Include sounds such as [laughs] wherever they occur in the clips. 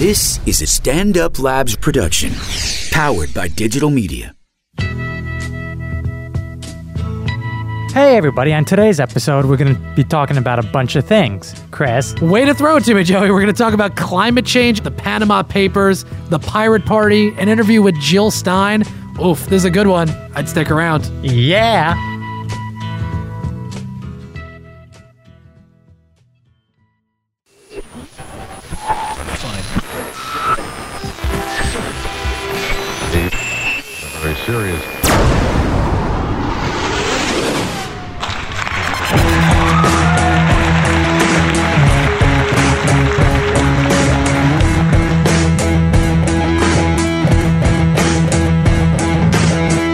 This is a Stand Up Labs production, powered by digital media. Hey, everybody. On today's episode, we're going to be talking about a bunch of things. Chris, Way to throw it to me, Joey. We're going to talk about climate change, the Panama Papers, the Pirate Party, an interview with Jill Stein. Oof, this is a good one. I'd stick around. yeah. Serious.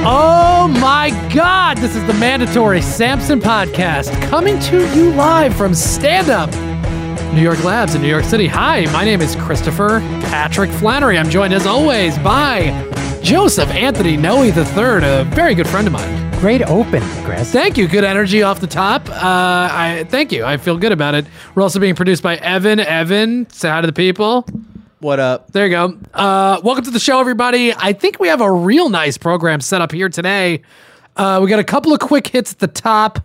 Oh my God! This is the mandatory Sampson podcast coming to you live from Stand Up New York Labs in New York City. Hi, my name is Christopher Patrick Flannery. I'm joined as always by Joseph Anthony Noe III, a very good friend of mine. Great open, Chris. Thank you. Good energy off the top. Uh, I thank you. I feel good about it. We're also being produced by Evan. Evan, say hi to the people. What up? There you go. Uh, welcome to the show, everybody. I think we have a real nice program set up here today. Uh, we got a couple of quick hits at the top,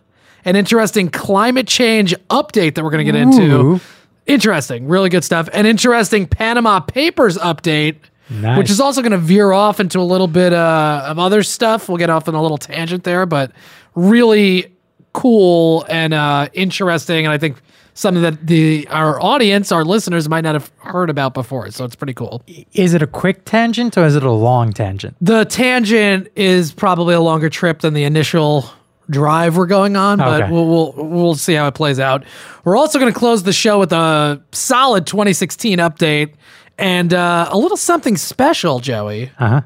an interesting climate change update that we're going to get into. Interesting, really good stuff. An interesting Panama Papers update, Nice. which is also going to veer off into a little bit uh, of other stuff. We'll get off on a little tangent there, but really cool and uh, interesting, and I think something that the our audience, our listeners, might not have heard about before. So it's pretty cool. Is it a quick tangent or is it a long tangent? The tangent is probably a longer trip than the initial drive we're going on, but Okay. we'll, we'll we'll see how it plays out. We're also going to close the show with a solid 2016 update and uh, a little something special, Joey. Uh huh.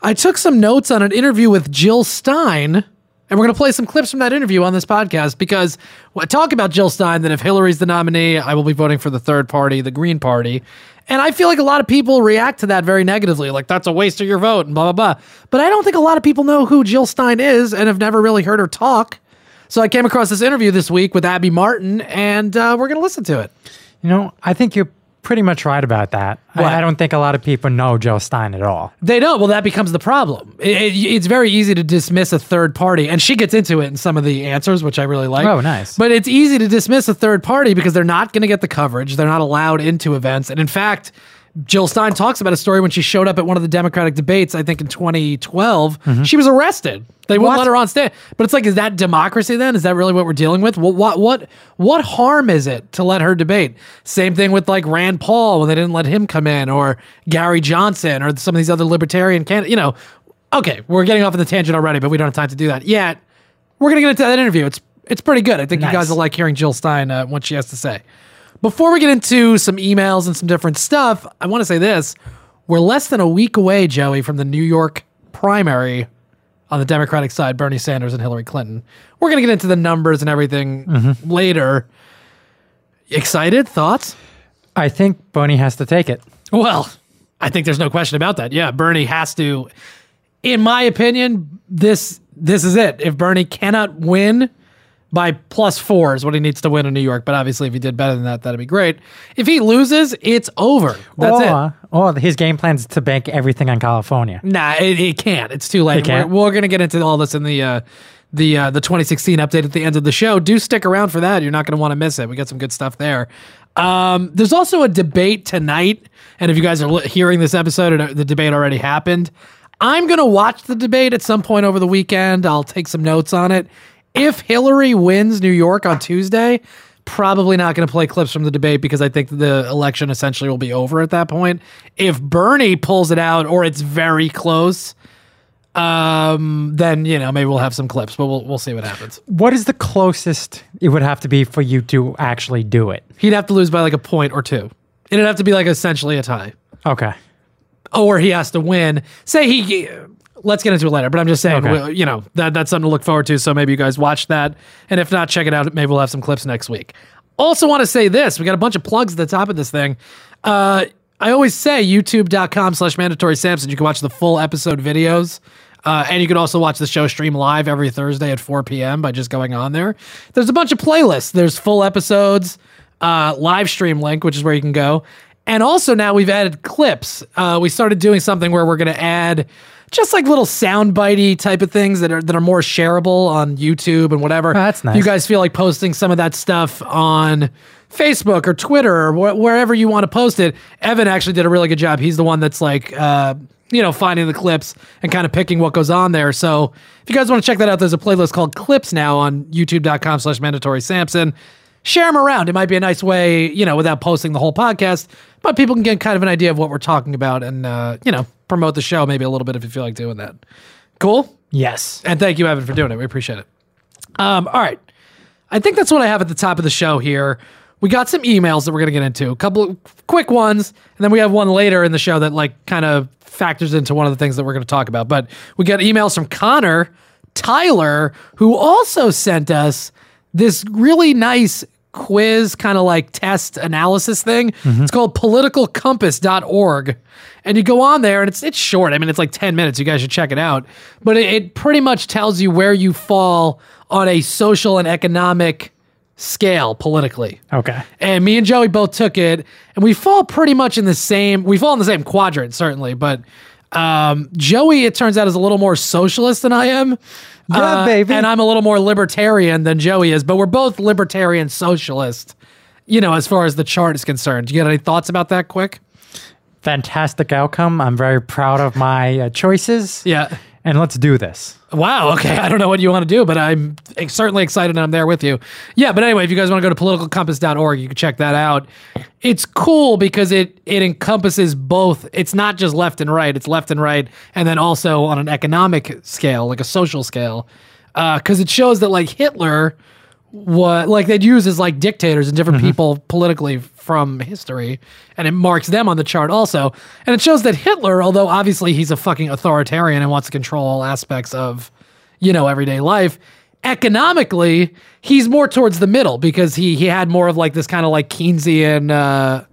I took some notes on an interview with Jill Stein, and we're going to play some clips from that interview on this podcast because I talk about Jill Stein that if Hillary's the nominee, I will be voting for the third party, the Green Party. And I feel like a lot of people react to that very negatively, like that's a waste of your vote and blah, blah, blah. But I don't think a lot of people know who Jill Stein is and have never really heard her talk. So I came across this interview this week with Abby Martin, and uh, we're going to listen to it. You know, I think you're pretty much right about that. I, I don't think a lot of people know Joe Stein at all. They don't. Well, that becomes the problem. It- it- it's very easy to dismiss a third party, and she gets into it in some of the answers, which I really like. Oh, nice. But it's easy to dismiss a third party because they're not going to get the coverage. They're not allowed into events, and in fact. Jill Stein talks about a story when she showed up at one of the Democratic debates, I think in 2012. She was arrested. They wouldn't Mm-hmm. What? let her on stage. But it's like, is that democracy then? Is that really what we're dealing with? What, what, what, what harm is it to let her debate? Same thing with like Rand Paul when they didn't let him come in, or Gary Johnson, or some of these other libertarian candidates. You know, okay, we're getting off on the tangent already, but we don't have time to do that yet. We're gonna get into that interview. It's it's pretty good. I think you guys will like hearing Jill Stein uh, what she has to say. Before we get into some emails and some different stuff, I want to say this: we're less than a week away, Joey, from the New York primary on the Democratic side, Bernie Sanders and Hillary Clinton. We're gonna get into the numbers and everything mm-hmm. later. Excited thoughts? I think Bernie has to take it. Well, I think there's no question about that. Yeah, Bernie has to. In my opinion, this this is it. If Bernie cannot win by plus four is what he needs to win in New York. But obviously, if he did better than that, that'd be great. If he loses, it's over. That's it. or, Or his game plan is to bank everything on California. Nah, it, it can't. It's too late. It can't? We're, we're gonna get into all this in the uh, the uh, the 2016 update at the end of the show. Do stick around for that. You're not gonna want to miss it. We got some good stuff there. Um, there's also a debate tonight, and if you guys are hearing this episode, the debate already happened. I'm gonna watch the debate at some point over the weekend. I'll take some notes on it. If Hillary wins New York on Tuesday, probably not going to play clips from the debate because I think the election essentially will be over at that point. If Bernie pulls it out or it's very close, um, then you know maybe we'll have some clips, but we'll we'll see what happens. What is the closest it would have to be for you to actually do it? He'd have to lose by like a point or two. It'd have to be like essentially a tie, Okay. or he has to win. Say he. Let's get into it later, but I'm just saying, Okay. we- you know, that that's something to look forward to. So maybe you guys watch that, and if not, check it out. Maybe we'll have some clips next week. Also, want to say this: we got a bunch of plugs at the top of this thing. Uh, I always say youtube.com slash mandatory Sampson. You can watch the full episode videos. Uh, and you can also watch the show stream live every Thursday at 4 p.m. by just going on there. There's a bunch of playlists. There's full episodes, uh, live stream link, which is where you can go. And also now we've added clips. Uh, we started doing something where we're going to add just like little sound bitey type of things that are that are more shareable on YouTube and whatever. Oh, that's nice. You guys feel like posting some of that stuff on Facebook or Twitter or wh- wherever you want to post it. Evan actually did a really good job. He's the one that's like, uh, you know, finding the clips and kind of picking what goes on there. So if you guys want to check that out, there's a playlist called Clips now on youtube.com slash mandatory Sampson. Share them around. It might be a nice way, you know, without posting the whole podcast, but people can get kind of an idea of what we're talking about and, uh, you know, promote the show maybe a little bit if you feel like doing that. Cool? Yes. And thank you, Evan, for doing it. We appreciate it. Um, all right. I think that's what I have at the top of the show here. We got some emails that we're going to get into, a couple of quick ones, and then we have one later in the show that like kind of factors into one of the things that we're going to talk about. But we got emails from Connor, Tyler, who also sent us this really nice quiz kind of like test analysis thing. Mm-hmm. It's called politicalcompass.org. And you go on there and it's it's short. I mean, it's like 10 minutes. You guys should check it out. But it, it pretty much tells you where you fall on a social and economic scale politically. Okay. And me and Joey both took it, and we fall pretty much in the same. We fall in the same quadrant, certainly. But um, Joey, it turns out, is a little more socialist than I am. Uh, baby. And I'm a little more libertarian than Joey is. But we're both libertarian socialist. You know, as far as the chart is concerned. Do you got any thoughts about that? Quick. Fantastic outcome. I'm very proud of my uh, choices. Yeah. And let's do this. Wow. Okay. [laughs] I don't know what you want to do, but I'm certainly excited and I'm there with you. Yeah. But anyway, if you guys want to go to politicalcompass.org, you can check that out. It's cool because it, it encompasses both. It's not just left and right, it's left and right. And then also on an economic scale, like a social scale. Uh, because it shows that like Hitler, what like they'd use as like dictators and different people politically from history and it marks them on the chart also. And it shows that hitler although obviously he's a fucking authoritarian and wants to control all aspects of you know everyday life economically he's more towards the middle because he he had more of like this kind of like keynesian uh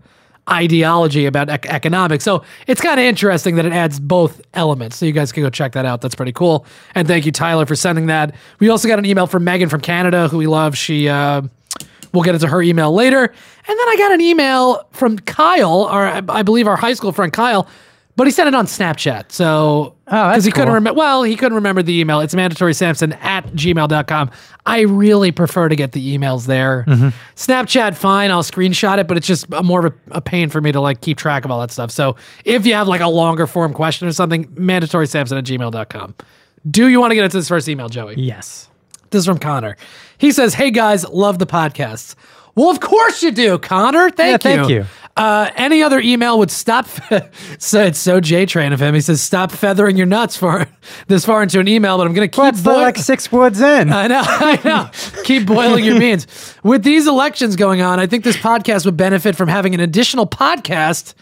ideology about ec- economics. So it's kind of interesting that it adds both elements. So you guys can go check that out. That's pretty cool. And thank you, Tyler, for sending that. We also got an email from Megan from Canada, who we love. She, uh, we'll get into her email later. And then I got an email from Kyle, or I believe our high school friend Kyle, but he sent it on Snapchat. So, Oh, that's he couldn't remember. Well, he couldn't remember the email. It's mandatory Sampson at gmail.com. I really prefer to get the emails there. Mm-hmm. Snapchat, fine. I'll screenshot it, but it's just a- more of a, a pain for me to like keep track of all that stuff. So if you have like a longer form question or something, mandatory Sampson at gmail.com. Do you want to get into this first email, Joey? Yes. This is from Connor. He says, Hey guys, love the podcasts. Well, of course you do, Connor. Thank Yeah, you. thank you. Uh, any other email would stop. [laughs] so it's so J train of him. He says, "Stop feathering your nuts for [laughs] this far into an email." But I'm going to keep What's boi- like six woods in? I know, [laughs] I know. Keep boiling your beans. With these elections going on, I think this podcast would benefit from having an additional podcast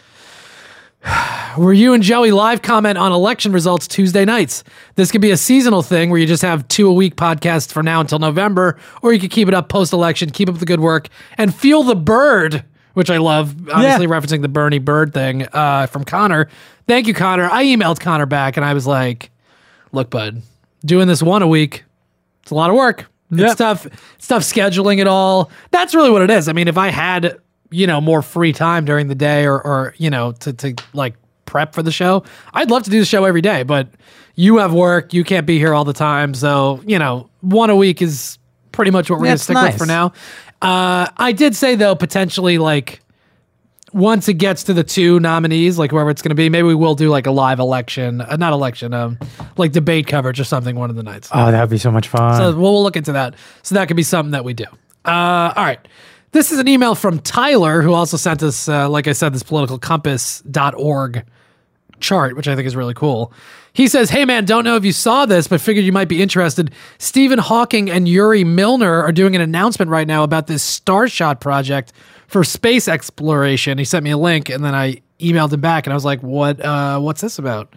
[sighs] where you and Joey live comment on election results Tuesday nights. This could be a seasonal thing where you just have two a week podcasts from now until November, or you could keep it up post election, keep up the good work, and feel the bird, which I love, obviously referencing the Bernie Bird thing uh, from Connor. Thank you, Connor. I emailed Connor back and I was like, look, bud, doing this one a week, it's a lot of work. It's tough. It's tough scheduling it all. That's really what it is. I mean, if I had, you know, more free time during the day or, or you know, to, to like prep for the show, I'd love to do the show every day, but you have work. You can't be here all the time. So, you know, one a week is pretty much what we're That's stick with for now. Uh, I did say, though, potentially like, once it gets to the two nominees, like whoever it's going to be, maybe we will do like a live election, uh, not election, um, like debate coverage or something one of the nights. Oh, that would be so much fun. So we'll, we'll look into that. So that could be something that we do. Uh, all right. This is an email from Tyler, who also sent us, uh, like I said, this politicalcompass.org chart, which I think is really cool. He says, Hey man, don't know if you saw this, but figured you might be interested. Stephen Hawking and Yuri Milner are doing an announcement right now about this Starshot project for space exploration. He sent me a link and then I emailed him back and I was like, What uh what's this about?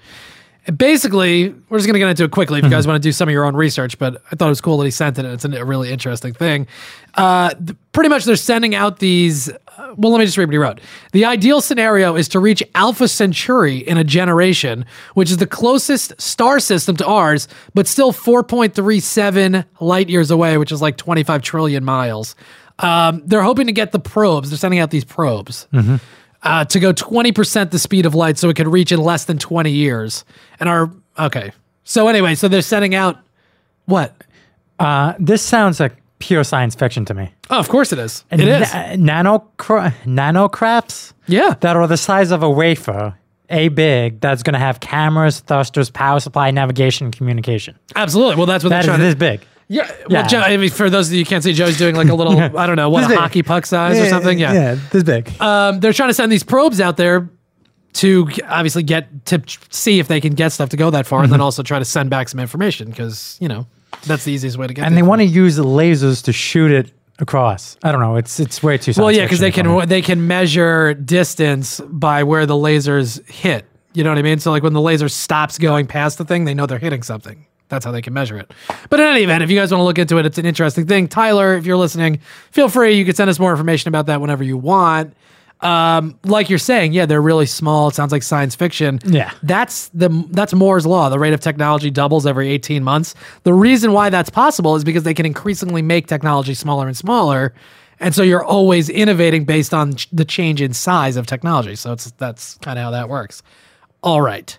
And basically, we're just going to get into it quickly if you guys want to do some of your own research, but I thought it was cool that he sent it. and It's a really interesting thing. Uh, th- pretty much, they're sending out these. Uh, well, let me just read what he wrote. The ideal scenario is to reach Alpha Centauri in a generation, which is the closest star system to ours, but still 4.37 light years away, which is like 25 trillion miles. Um, they're hoping to get the probes. They're sending out these probes. Uh, uh, to go 20% the speed of light so it could reach in less than 20 years. And our, okay. So anyway, so they're sending out what? Uh, this sounds like pure science fiction to me. Oh, of course it is. It is. nano nanocrafts Yeah. that are the size of a wafer, a big, that's going to have cameras, thrusters, power supply, navigation, communication. Absolutely. Well, that's what That they're is trying this big. Yeah. Well, Yeah. Joe, I mean, for those of you who can't see, Joe's doing like a little, [laughs] I don't know, what, a hockey puck size or something. Yeah. this big. Um, they're trying to send these probes out there to obviously get to see if they can get stuff to go that far Mm-hmm. and then also try to send back some information because, you know, that's the easiest way to get and they want to use the lasers to shoot it across. I don't know. It's it's way too. Well, yeah, because they fiction for me. can they can measure distance by where the lasers hit. You know what I mean? So like when the laser stops going past the thing, they know they're hitting something. That's how they can measure it. But in any event, if you guys want to look into it, it's an interesting thing. Tyler, if you're listening, feel free. You can send us more information about that whenever you want. Um, like you're saying, yeah, they're really small. It sounds like science fiction. Yeah. That's the that's Moore's law. The rate of technology doubles every 18 months. The reason why that's possible is because they can increasingly make technology smaller and smaller. And so you're always innovating based on ch- the change in size of technology. So it's that's kind of how that works. All right.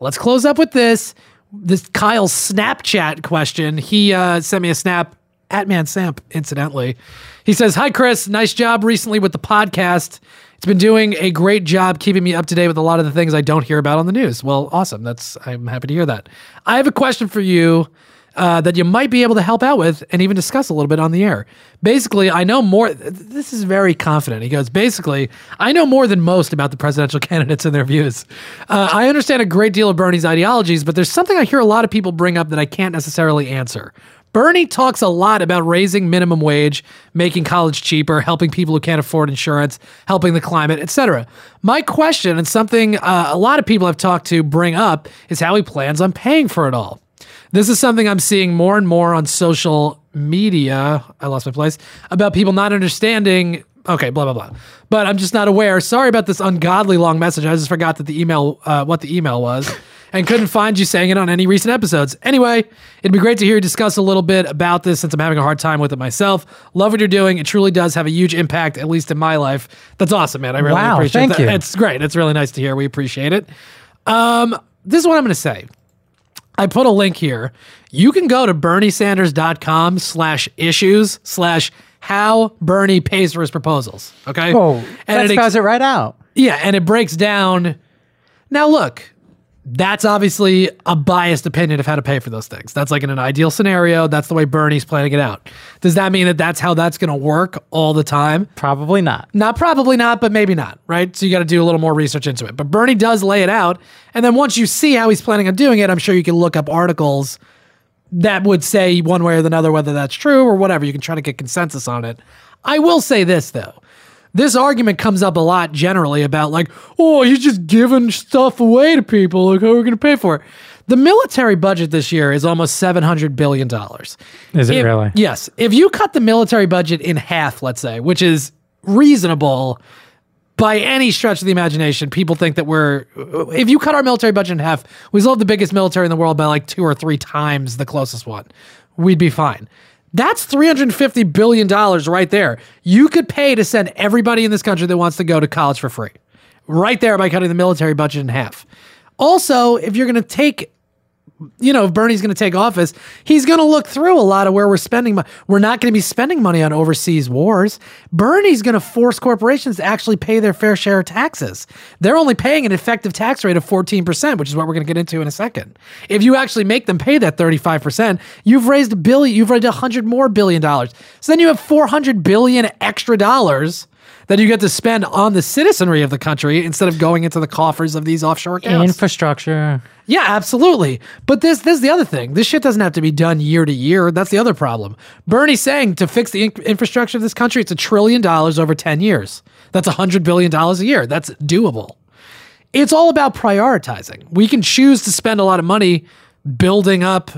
Let's close up with this. This Kyle Snapchat question. He uh, sent me a snap at Man Samp, incidentally. He says, Hi, Chris. Nice job recently with the podcast. It's been doing a great job keeping me up to date with a lot of the things I don't hear about on the news. Well, awesome. That's I'm happy to hear that. I have a question for you uh, that you might be able to help out with and even discuss a little bit on the air. Basically, I know more. This is very confident. He goes, basically, I know more than most about the presidential [laughs] candidates and their views. Uh, I understand a great deal of Bernie's ideologies, but there's something I hear a lot of people bring up that I can't necessarily answer. Bernie talks a lot about raising minimum wage, making college cheaper, helping people who can't afford insurance, helping the climate, etc. My question, and something uh, a lot of people I've talked to bring up, is how he plans on paying for it all. This is something I'm seeing more and more on social media. I lost my place about people not understanding. Okay, blah blah blah. But I'm just not aware. Sorry about this ungodly long message. I just forgot that the email, uh, what the email was, [laughs] and couldn't find you saying it on any recent episodes. Anyway, it'd be great to hear you discuss a little bit about this since I'm having a hard time with it myself. Love what you're doing. It truly does have a huge impact, at least in my life. That's awesome, man. I really Wow, appreciate thank that. you. It's great. It's really nice to hear. We appreciate it. Um, this is what I'm going to say. I put a link here. You can go to berniesanders.com slash issues slash how Bernie pays for his proposals. Okay. Oh, that it ex- spells it right out. yeah, and it breaks down. Now, look, that's obviously a biased opinion of how to pay for those things. That's like in an ideal scenario. That's the way Bernie's planning it out. Does that mean that that's how that's going to work all the time? Probably not. Not probably not, but maybe not, right? So you got to do a little more research into it. But Bernie does lay it out. And then once you see how he's planning on doing it, I'm sure you can look up articles that would say one way or the other whether that's true or whatever. You can try to get consensus on it. I will say this, though. This argument comes up a lot generally about, like, oh, he's just giving stuff away to people. Like, how are we going to pay for it? The military budget this year is almost $700 billion. Is it If- really? Yes. If you cut the military budget in half, let's say, which is reasonable by any stretch of the imagination, people think that we're. If you cut our military budget in half, we still have the biggest military in the world by like two or three times the closest one. We'd be fine. That's $350 billion right there. You could pay to send everybody in this country that wants to go to college for free. Right there by cutting the military budget in half. Also, if you're going to take you know, if Bernie's going to take office, he's going to look through a lot of where we're spending money. We're not going to be spending money on overseas wars. Bernie's going to force corporations to actually pay their fair share of taxes. They're only paying an effective tax rate of 14%, which is what we're going to get into in a second. If you actually make them pay that 35%, you've raised a billion, you've raised a hundred more billion dollars. So then you have 400 billion extra dollars that you get to spend on the citizenry of the country instead of going into the coffers of these offshore accounts. Infrastructure. Yeah, absolutely. But this this is the other thing. This shit doesn't have to be done year to year. That's the other problem. Bernie's saying to fix the in- infrastructure of this country, it's a trillion dollars over 10 years. That's a $100 billion a year. That's doable. It's all about prioritizing. We can choose to spend a lot of money building up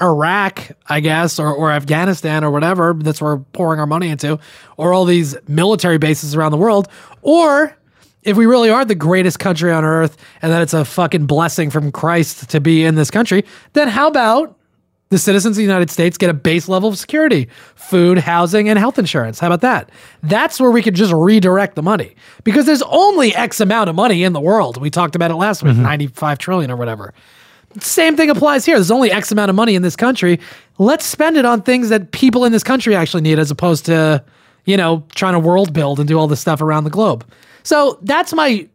Iraq, I guess, or, or Afghanistan or whatever that's we're pouring our money into, or all these military bases around the world, or if we really are the greatest country on earth and that it's a fucking blessing from Christ to be in this country, then how about The citizens of the United States get a base level of security, food, housing, and health insurance. How about that? That's where we could just redirect the money because there's only X amount of money in the world. We talked about it last week, mm-hmm. 95 trillion or whatever. Same thing applies here. There's only X amount of money in this country. Let's spend it on things that people in this country actually need as opposed to, you know, trying to world build and do all this stuff around the globe. So that's my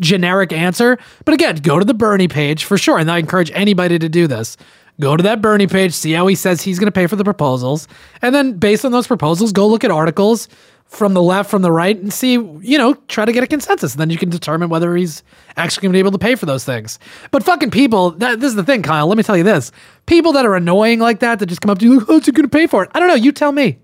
generic answer. But again, go to the Bernie page for sure. And I encourage anybody to do this. Go to that Bernie page, see how he says he's going to pay for the proposals. And then based on those proposals, go look at articles from the left, from the right, and see, you know, try to get a consensus. And then you can determine whether he's actually going to be able to pay for those things. But fucking people, that, this is the thing, Kyle. Let me tell you this people that are annoying like that, that just come up to you, like, how's he going to pay for it? I don't know. You tell me.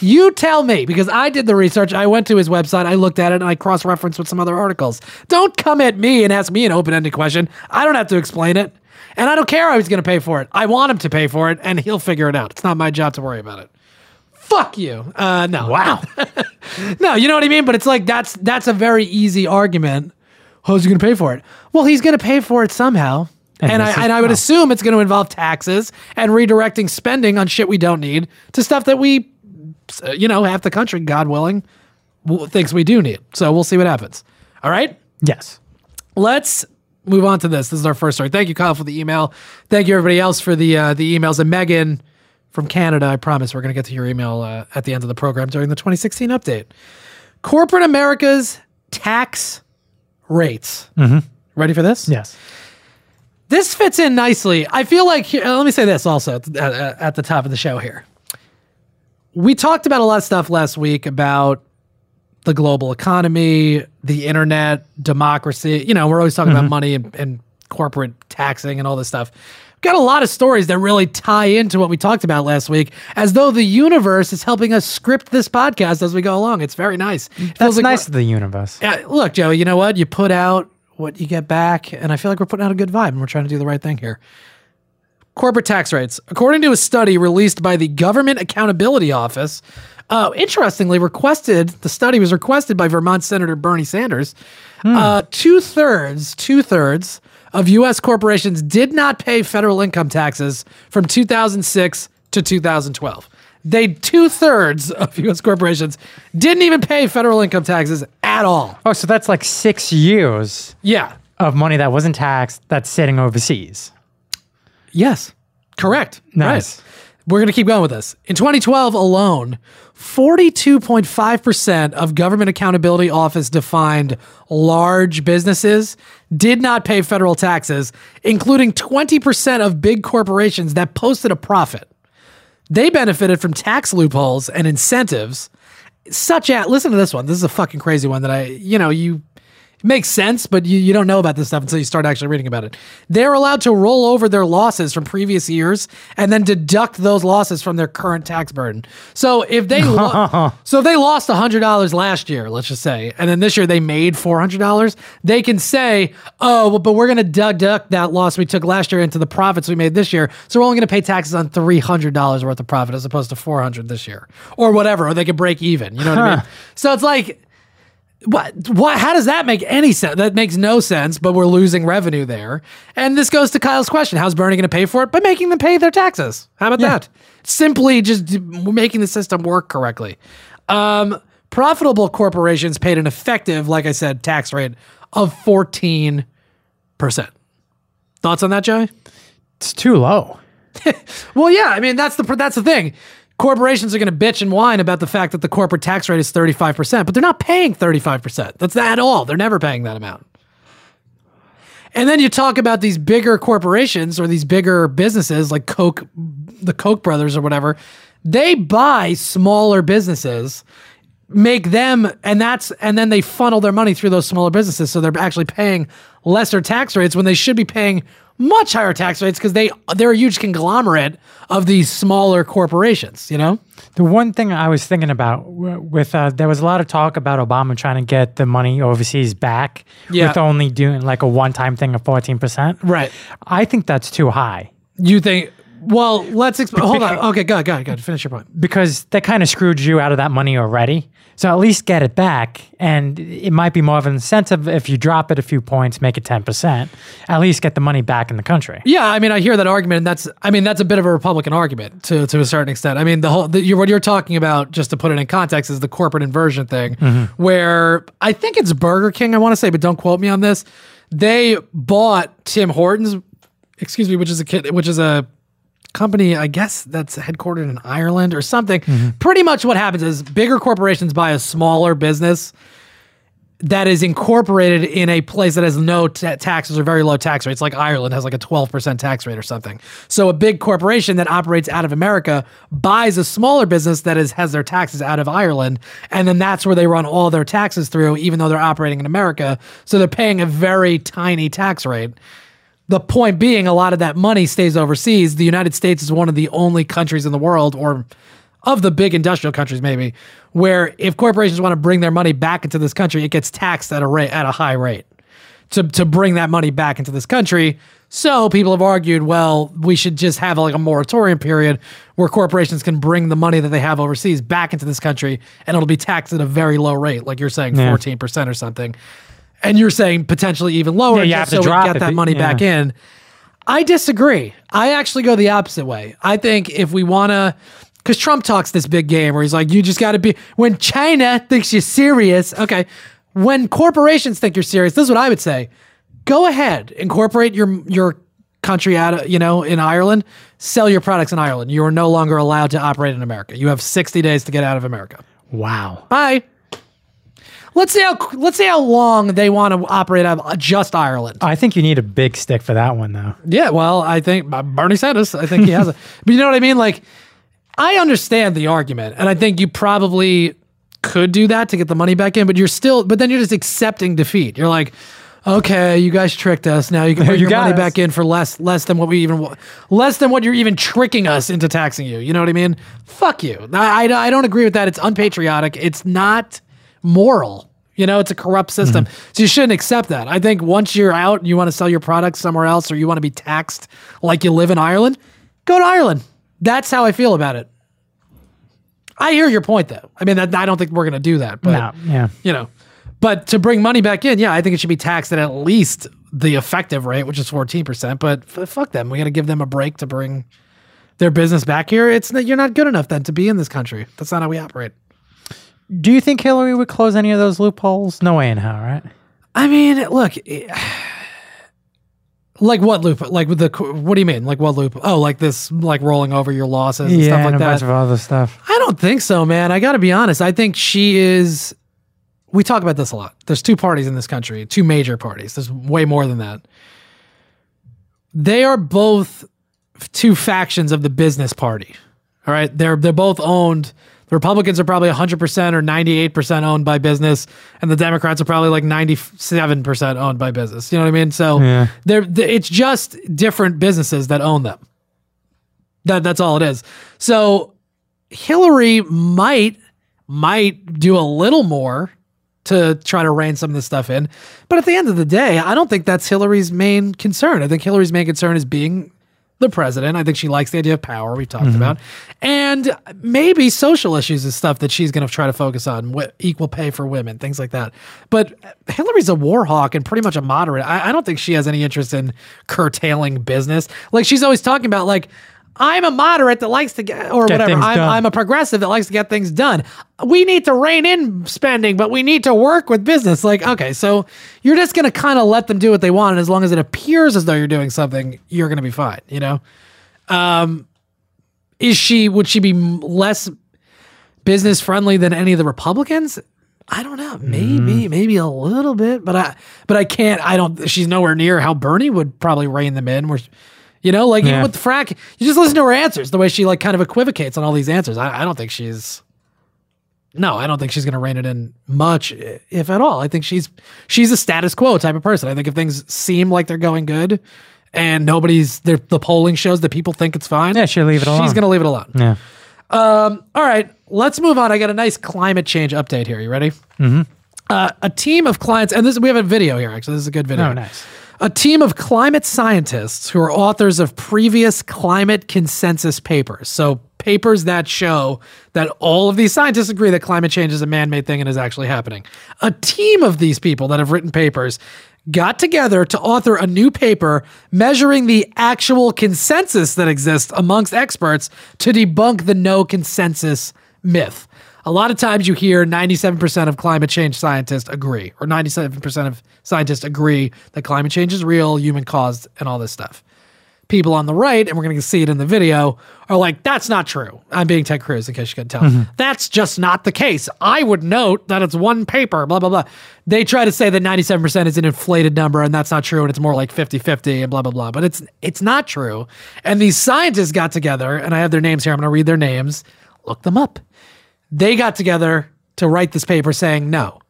You tell me because I did the research. I went to his website, I looked at it, and I cross referenced with some other articles. Don't come at me and ask me an open ended question. I don't have to explain it. And I don't care how he's going to pay for it. I want him to pay for it, and he'll figure it out. It's not my job to worry about it. Fuck you. Uh, no. Wow. [laughs] No, you know what I mean? But it's like that's that's a very easy argument. How's he going to pay for it? Well, he's going to pay for it somehow. And, And I, is and I would assume it's going to involve taxes and redirecting spending on shit we don't need to stuff that we, uh, you know, half the country, God willing, w- thinks we do need. So we'll see what happens. All right. yes. Let's move on to this. This is our first story. Thank you, Kyle, for the email. Thank you, everybody else, for the uh, the emails. And Megan from Canada, I promise we're going to get to your email uh, at the end of the program during the 2016 update. Corporate America's tax rates. Mm-hmm. Ready for this? Yes. This fits in nicely. I feel like, here, uh, let me say this also at, at, uh, uh, at the top of the show here. We talked about a lot of stuff last week about the global economy, the internet, democracy. You know, we're always talking about mm-hmm. money and, and corporate taxing and all this stuff. Got a lot of stories that really tie into what we talked about last week, as though the universe is helping us script this podcast as we go along. It's very nice. It That's like nice of the universe. yeah, look, Joe, you know what? You put out what you get back, and I feel like we're putting out a good vibe and we're trying to do the right thing here. Corporate tax rates. According to a study released by the Government Accountability Office, uh, interestingly, requested the study was requested by Vermont Senator Bernie Sanders. Uh, two thirds, two thirds of U.S. corporations did not pay federal income taxes from 2006 to 2012. They two thirds of U.S. corporations didn't even pay federal income taxes at all. Oh, so that's like six years Yeah. of money that wasn't taxed that's sitting overseas. Yes. Correct. Nice. Right. We're going to keep going with this. In 2012 alone, 42.5% of Government Accountability Office defined large businesses did not pay federal taxes, including 20% of big corporations that posted a profit. They benefited from tax loopholes and incentives, such as listen to this one. This is a fucking crazy one that I, you know, you it makes sense, but you, you don't know about this stuff until you start actually reading about it. They're allowed to roll over their losses from previous years and then deduct those losses from their current tax burden. So if they lo- [laughs] so if they lost hundred dollars last year, let's just say, and then this year they made four hundred dollars, they can say, "Oh, well, but we're going to deduct that loss we took last year into the profits we made this year, so we're only going to pay taxes on three hundred dollars worth of profit as opposed to four hundred this year, or whatever, or they could break even." You know what I mean? So it's like what what how does that make any sense? That makes no sense but we're losing revenue there. And this goes to kyle's question how's bernie going to pay for it? By making them pay their taxes. How about that? Simply just making the system work correctly. Um, profitable corporations paid an effective like i said tax rate of 14% thoughts on that joey? It's too low. [laughs] well, yeah. I mean, that's the that's the thing. Corporations are going to bitch and whine about the fact that the corporate tax rate is thirty five percent, but they're not paying thirty five percent. That's not at all. They're never paying that amount. And then you talk about these bigger corporations or these bigger businesses like Coke, the Koch brothers or whatever. They buy smaller businesses, make them, and that's, and then they funnel their money through those smaller businesses. So they're actually paying lesser tax rates when they should be paying much higher tax rates because they they're a huge conglomerate of these smaller corporations. You know, The one thing I was thinking about with uh, there was a lot of talk about Obama trying to get the money overseas back Yeah. with only doing like a one time thing of fourteen percent. right? I think that's too high. You think Well, let's exp- hold on. Okay, go go go. Finish your point. because they kind of screwed you out of that money already. So at least get it back. And it might be more of an incentive if you drop it a few points, make it 10%, at least get the money back in the country. Yeah, I mean, I hear that argument, and that's, I mean, that's a bit of a Republican argument to to a certain extent. I mean, the whole, the, you're, what you're talking about, just to put it in context, is the corporate inversion thing, mm-hmm. where I think it's Burger King, I want to say, but don't quote me on this. They bought Tim Hortons, excuse me, which is a kid, which is a company, I guess that's headquartered in Ireland or something. Mm-hmm. Pretty much what happens is bigger corporations buy a smaller business that is incorporated in a place that has no ta taxes or very low tax rates, like Ireland has like a 12% tax rate or something. So a big corporation that operates out of America buys a smaller business that is has their taxes out of Ireland, and then that's where they run all their taxes through, even though they're operating in America. So they're paying a very tiny tax rate. The point being, a lot of that money stays overseas. The United States is one of the only countries in the world, or of the big industrial countries, maybe, where if corporations want to bring their money back into this country, it gets taxed at a rate at a high rate to to bring that money back into this country. So people have argued, well, we should just have like a moratorium period where corporations can bring the money that they have overseas back into this country, and it'll be taxed at a very low rate, like you're saying, Yeah. fourteen percent or something. And you're saying potentially even lower, Yeah, you just have to so we drop get that money yeah. back in. I disagree. I actually go the opposite way. I think if we want to, because Trump talks this big game where he's like, you just got to be, when China thinks you're serious, okay, when corporations think you're serious, this is what I would say. Go ahead, incorporate your, your, country out of you know in Ireland sell your products in Ireland you are no longer allowed to operate in America you have 60 days to get out of America Wow. bye let's see how let's see how long they want to operate out of just Ireland I think you need a big stick for that one, though. yeah, well, I think uh, Bernie Sanders. I think he has it. [laughs] But you know what I mean? Like, I understand the argument, and I think you probably could do that to get the money back in. But you're still, but then you're just accepting defeat. You're like, okay, you guys tricked us. Now you can bring You your money us. back in for less, less than what we even, less than what you're even tricking us into taxing you. You know what I mean? Fuck you. I, I, I don't agree with that. It's unpatriotic. It's not moral. You know, it's a corrupt system. Mm-hmm. So you shouldn't accept that. I think once you're out and you want to sell your products somewhere else or you want to be taxed like you live in Ireland, go to Ireland. That's how I feel about it. I hear your point though. I mean, that, I don't think we're going to do that, but No, yeah. you know, but to bring money back in, yeah, I think it should be taxed at at least the effective rate, which is 14%, but f- fuck them. We got to give them a break to bring their business back here. It's you're not good enough then to be in this country. That's not how we operate. Do you think Hillary would close any of those loopholes? No way in hell, right? I mean, look, [sighs] like what loop? Like with the what do you mean? Like what loop? Oh, like this, like rolling over your losses and yeah, stuff and like a that. bunch of other stuff. I don't think so, man. I got to be honest. I think she is. We talk about this a lot. There's two parties in this country, two major parties. There's way more than that. They are both two factions of the business party. All right, they're they're both owned. The Republicans are probably 100% or 98% owned by business, and the Democrats are probably like 97% owned by business. You know what I mean? So Yeah. they're, th- it's just different businesses that own them. That that's all it is. So Hillary might might do a little more to try to rein some of this stuff in. But at the end of the day, I don't think that's Hillary's main concern. I think Hillary's main concern is being the president. I think she likes the idea of power we've talked mm-hmm. about. And maybe social issues is stuff that she's going to try to focus on, wi- equal pay for women, things like that. But Hillary's a war hawk and pretty much a moderate. I, I don't think she has any interest in curtailing business. Like she's always talking about like I'm a moderate that likes to get or Get whatever. I'm. I'm a progressive that likes to get things done. We need to rein in spending, but we need to work with business. Like, okay, so you're just going to kind of let them do what they want. And as long as it appears as though you're doing something, you're going to be fine, you know? Um, is she, would she be less business friendly than any of the Republicans? I don't know. Maybe, maybe a little bit, but I, but I can't, I don't, she's nowhere near how Bernie would probably rein them in. Where, you know, like even with the frack, you just listen to her answers, the way she like kind of equivocates on all these answers. I, I don't think she's, no, I don't think she's going to rein it in much, if at all. I think she's she's a status quo type of person. I think if things seem like they're going good, and nobody's there, the polling shows that people think it's fine. Yeah, she'll leave it alone. She's going to leave it alone. Yeah. Um, all right, let's move on. I got a nice climate change update here. You ready? Mm-hmm. Uh, a team of clients, and this we have a video here. Actually, this is a good video. Oh, nice. A team of climate scientists who are authors of previous climate consensus papers. So, papers that show that all of these scientists agree that climate change is a man made thing and is actually happening. A team of these people that have written papers got together to author a new paper measuring the actual consensus that exists amongst experts to debunk the no consensus myth. A lot of times you hear 97% of climate change scientists agree, or 97% of scientists agree that climate change is real, human caused, and all this stuff. People on the right, and we're going to see it in the video, are like, that's not true. I'm being Ted Cruz, in case you couldn't tell. Mm-hmm. That's just not the case. I would note that it's one paper, blah, blah, blah. They try to say that 97% is an inflated number, and that's not true, and it's more like 50 50 and blah, blah, blah. But it's it's not true. And these scientists got together, and I have their names here. I'm going to read their names. Look them up they got together to write this paper saying no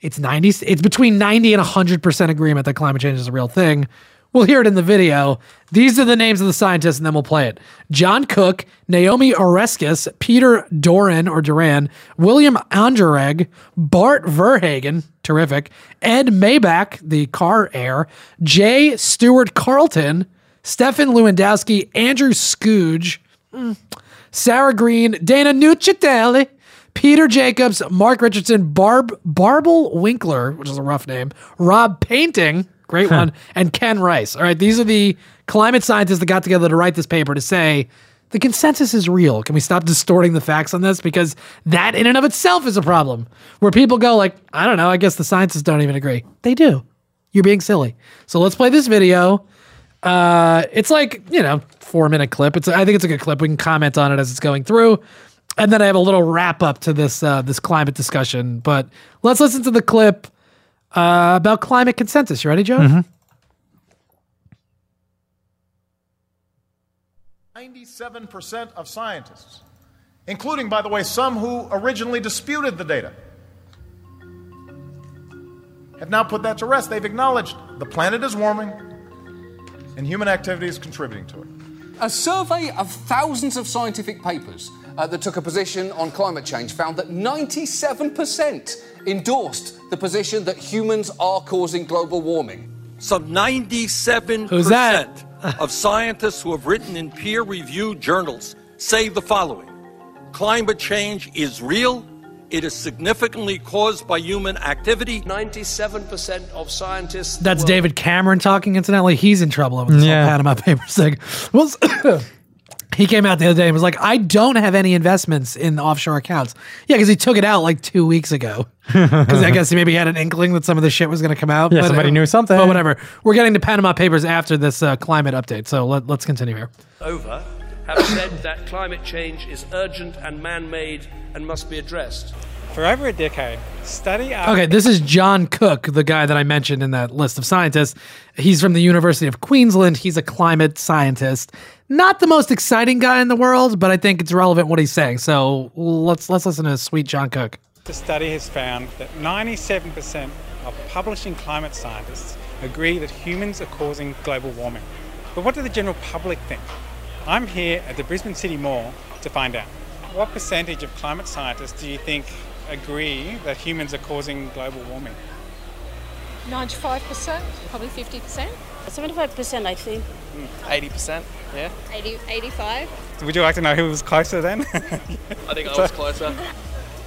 it's 90 it's between 90 and 100% agreement that climate change is a real thing. We'll hear it in the video. These are the names of the scientists and then we'll play it. John cook naomi oreskes peter doran or duran william anderegg bart verheggen terrific ed maibach the car heir j. Stewart carlton stefan lewandowsky andrew skuce mm, Sarah Green, Dana Nuccitelli, Peter Jacobs, Mark Richardson, Barb Barble Winkler, which is a rough name, Rob Painting, great one, and Ken Rice. All right, these are the climate scientists that got together to write this paper to say the consensus is real. Can we stop distorting the facts on this? Because that in and of itself is a problem. Where people go like, I don't know, I guess the scientists don't even agree. They do. You're being silly. So let's play this video. Uh, it's like you know four minute clip. It's I think it's a good clip. We can comment on it as it's going through, and then I have a little wrap up to this uh, this climate discussion. But let's listen to the clip uh, about climate consensus. You ready, Joe? 97% of scientists, including, by the way, some who originally disputed the data, have now put that to rest. They've acknowledged the planet is warming and human activity is contributing to it. A survey of thousands of scientific papers uh, that took a position on climate change found that 97% endorsed the position that humans are causing global warming. Some 97% Who's that? of scientists who have written in peer reviewed journals say the following Climate change is real, it is significantly caused by human activity. 97% of scientists. That's will- David Cameron talking. Incidentally, he's in trouble over this Yeah. whole Panama Papers [laughs] thing. Well, [coughs] [coughs] he came out the other day and was like, "I don't have any investments in offshore accounts." Yeah, because he took it out like two weeks ago. [laughs] Because I guess he maybe had an inkling that some of the shit was going to come out. Yeah, somebody knew something. But whatever. We're getting to Panama Papers after this uh, climate update. So let, let's continue here. over have said that climate change is urgent and man made and must be addressed. For over a decade, study after Okay, this is John Cook, the guy that I mentioned in that list of scientists. He's from the University of Queensland. He's a climate scientist. Not the most exciting guy in the world, but I think it's relevant what he's saying. So let's let's listen to sweet John Cook. the study has found that 97% of publishing climate scientists agree that humans are causing global warming. But what do the general public think? I'm here at the Brisbane City Mall to find out. What percentage of climate scientists do you think agree that humans are causing global warming? 95%, probably 50%, 75%, I think. Hmm. 80%, yeah? 80, 85. Would you like to know who was closer then? [laughs] I think I was closer.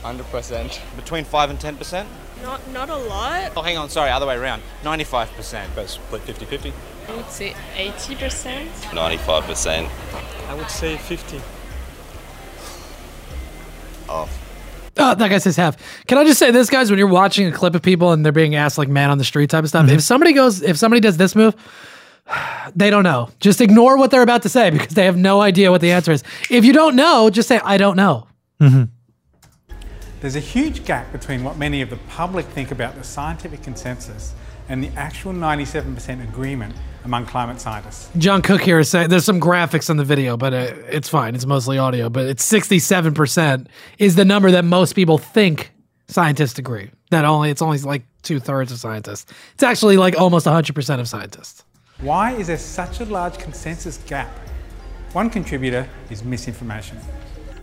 100%. Between 5 and 10%? Not, not a lot. Oh, hang on, sorry, other way around. 95%. But split 50 50. I would say 80%. 95%. I would say 50. Off. Oh, that guy says half. Can I just say this, guys? When you're watching a clip of people and they're being asked like man on the street type of stuff, mm-hmm. if somebody goes, if somebody does this move, [sighs] they don't know. Just ignore what they're about to say because they have no idea what the answer is. If you don't know, just say I don't know. Mm-hmm. There's a huge gap between what many of the public think about the scientific consensus and the actual 97% agreement among climate scientists. John Cook here is saying there's some graphics on the video, but uh, it's fine. It's mostly audio, but it's 67% is the number that most people think scientists agree. That only it's only like two thirds of scientists. It's actually like almost 100% of scientists. Why is there such a large consensus gap? One contributor is misinformation.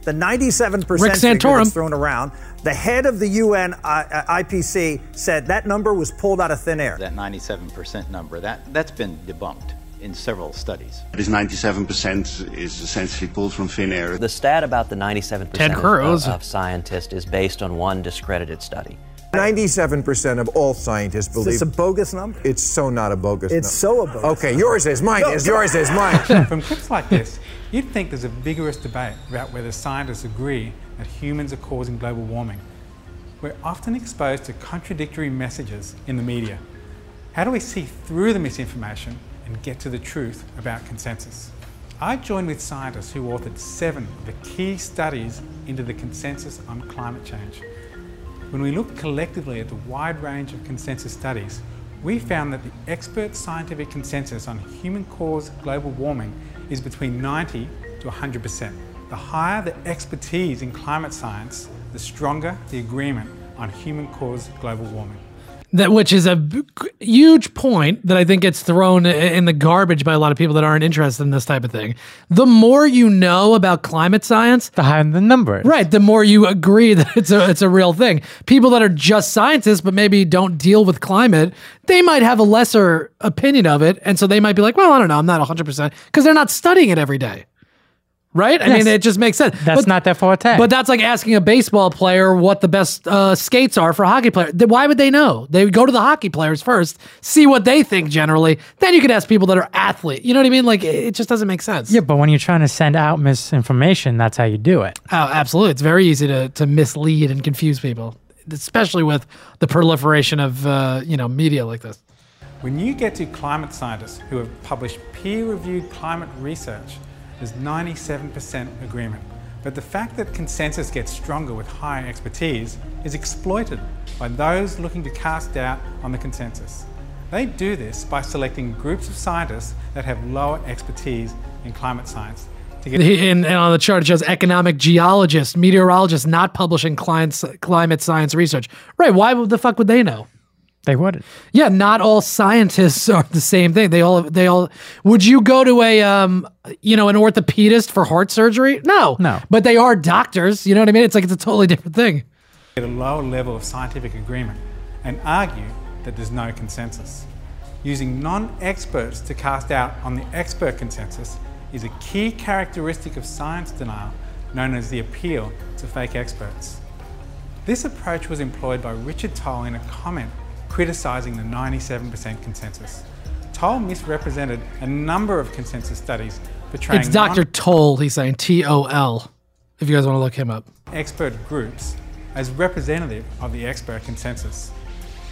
The 97% Rick figure Santorum. that's thrown around, the head of the UN uh, uh, IPC said that number was pulled out of thin air. That 97% number, that, that's been debunked in several studies. This 97% is essentially pulled from thin air. The stat about the 97% Ted of, Cruz. of, of scientists is based on one discredited study. 97% of all scientists Is believe this a bogus number? it's so not a bogus It's number. It's so a bogus Okay, yours is, mine No, is, yours is, mine. [laughs] From clips like this, you'd think there's a vigorous debate about whether scientists agree that humans are causing global warming. We're often exposed to contradictory messages in the media. How do we see through the misinformation and get to the truth about consensus? I joined with scientists who authored seven of the key studies into the consensus on climate change. When we looked collectively at the wide range of consensus studies, we found that the expert scientific consensus on human caused global warming is between 90 to 100%. The higher the expertise in climate science, the stronger the agreement on human caused global warming. that which is a b- huge point that I think gets thrown in the garbage by a lot of people that aren't interested in this type of thing. The more you know about climate science, the higher the number. Right, the more you agree [laughs] that it's a it's a real thing. People that are just scientists but maybe don't deal with climate, they might have a lesser opinion of it, and so they might be like, "Well, I don't know, I'm not 100% because they're not studying it every day." Right? I Yes. mean, it just makes sense. That's But- not their forte. but that's like asking a baseball player what the best uh, skates are for a hockey player. Why would they know? They would go to the hockey players first, see what they think generally. Then you could ask people that are athletes. You know what I mean? Like it it just doesn't make sense. Yeah, but when you're trying to send out misinformation, that's how you do it. Oh, absolutely. It's very easy to, to mislead and confuse people, especially with the proliferation of uh, you know media like this. When you get to climate scientists who have published peer reviewed climate research, there's 97% agreement. But the fact that consensus gets stronger with higher expertise is exploited by those looking to cast doubt on the consensus. They do this by selecting groups of scientists that have lower expertise in climate science And, [laughs] and on the chart, it shows economic geologists, meteorologists not publishing climate, climate science research. Right. Why the fuck would they know? They wouldn't. Yeah, not all scientists [laughs] are the same thing. They all they all would you go to a um you know an orthopedist for heart surgery? No. No. But they are doctors, you know what I mean? It's like it's a totally different thing. at a lower level of scientific agreement and argue that there's no consensus. Using non experts to cast doubt on the expert consensus is a key characteristic of science denial known as the appeal to fake experts. This approach was employed by Richard Tol in a comment criticising the 97% consensus. Tol misrepresented a number of consensus studies portraying It's Dr. Tol, he's saying T O L. If you guys want to look him up. expert groups as representative of the expert consensus.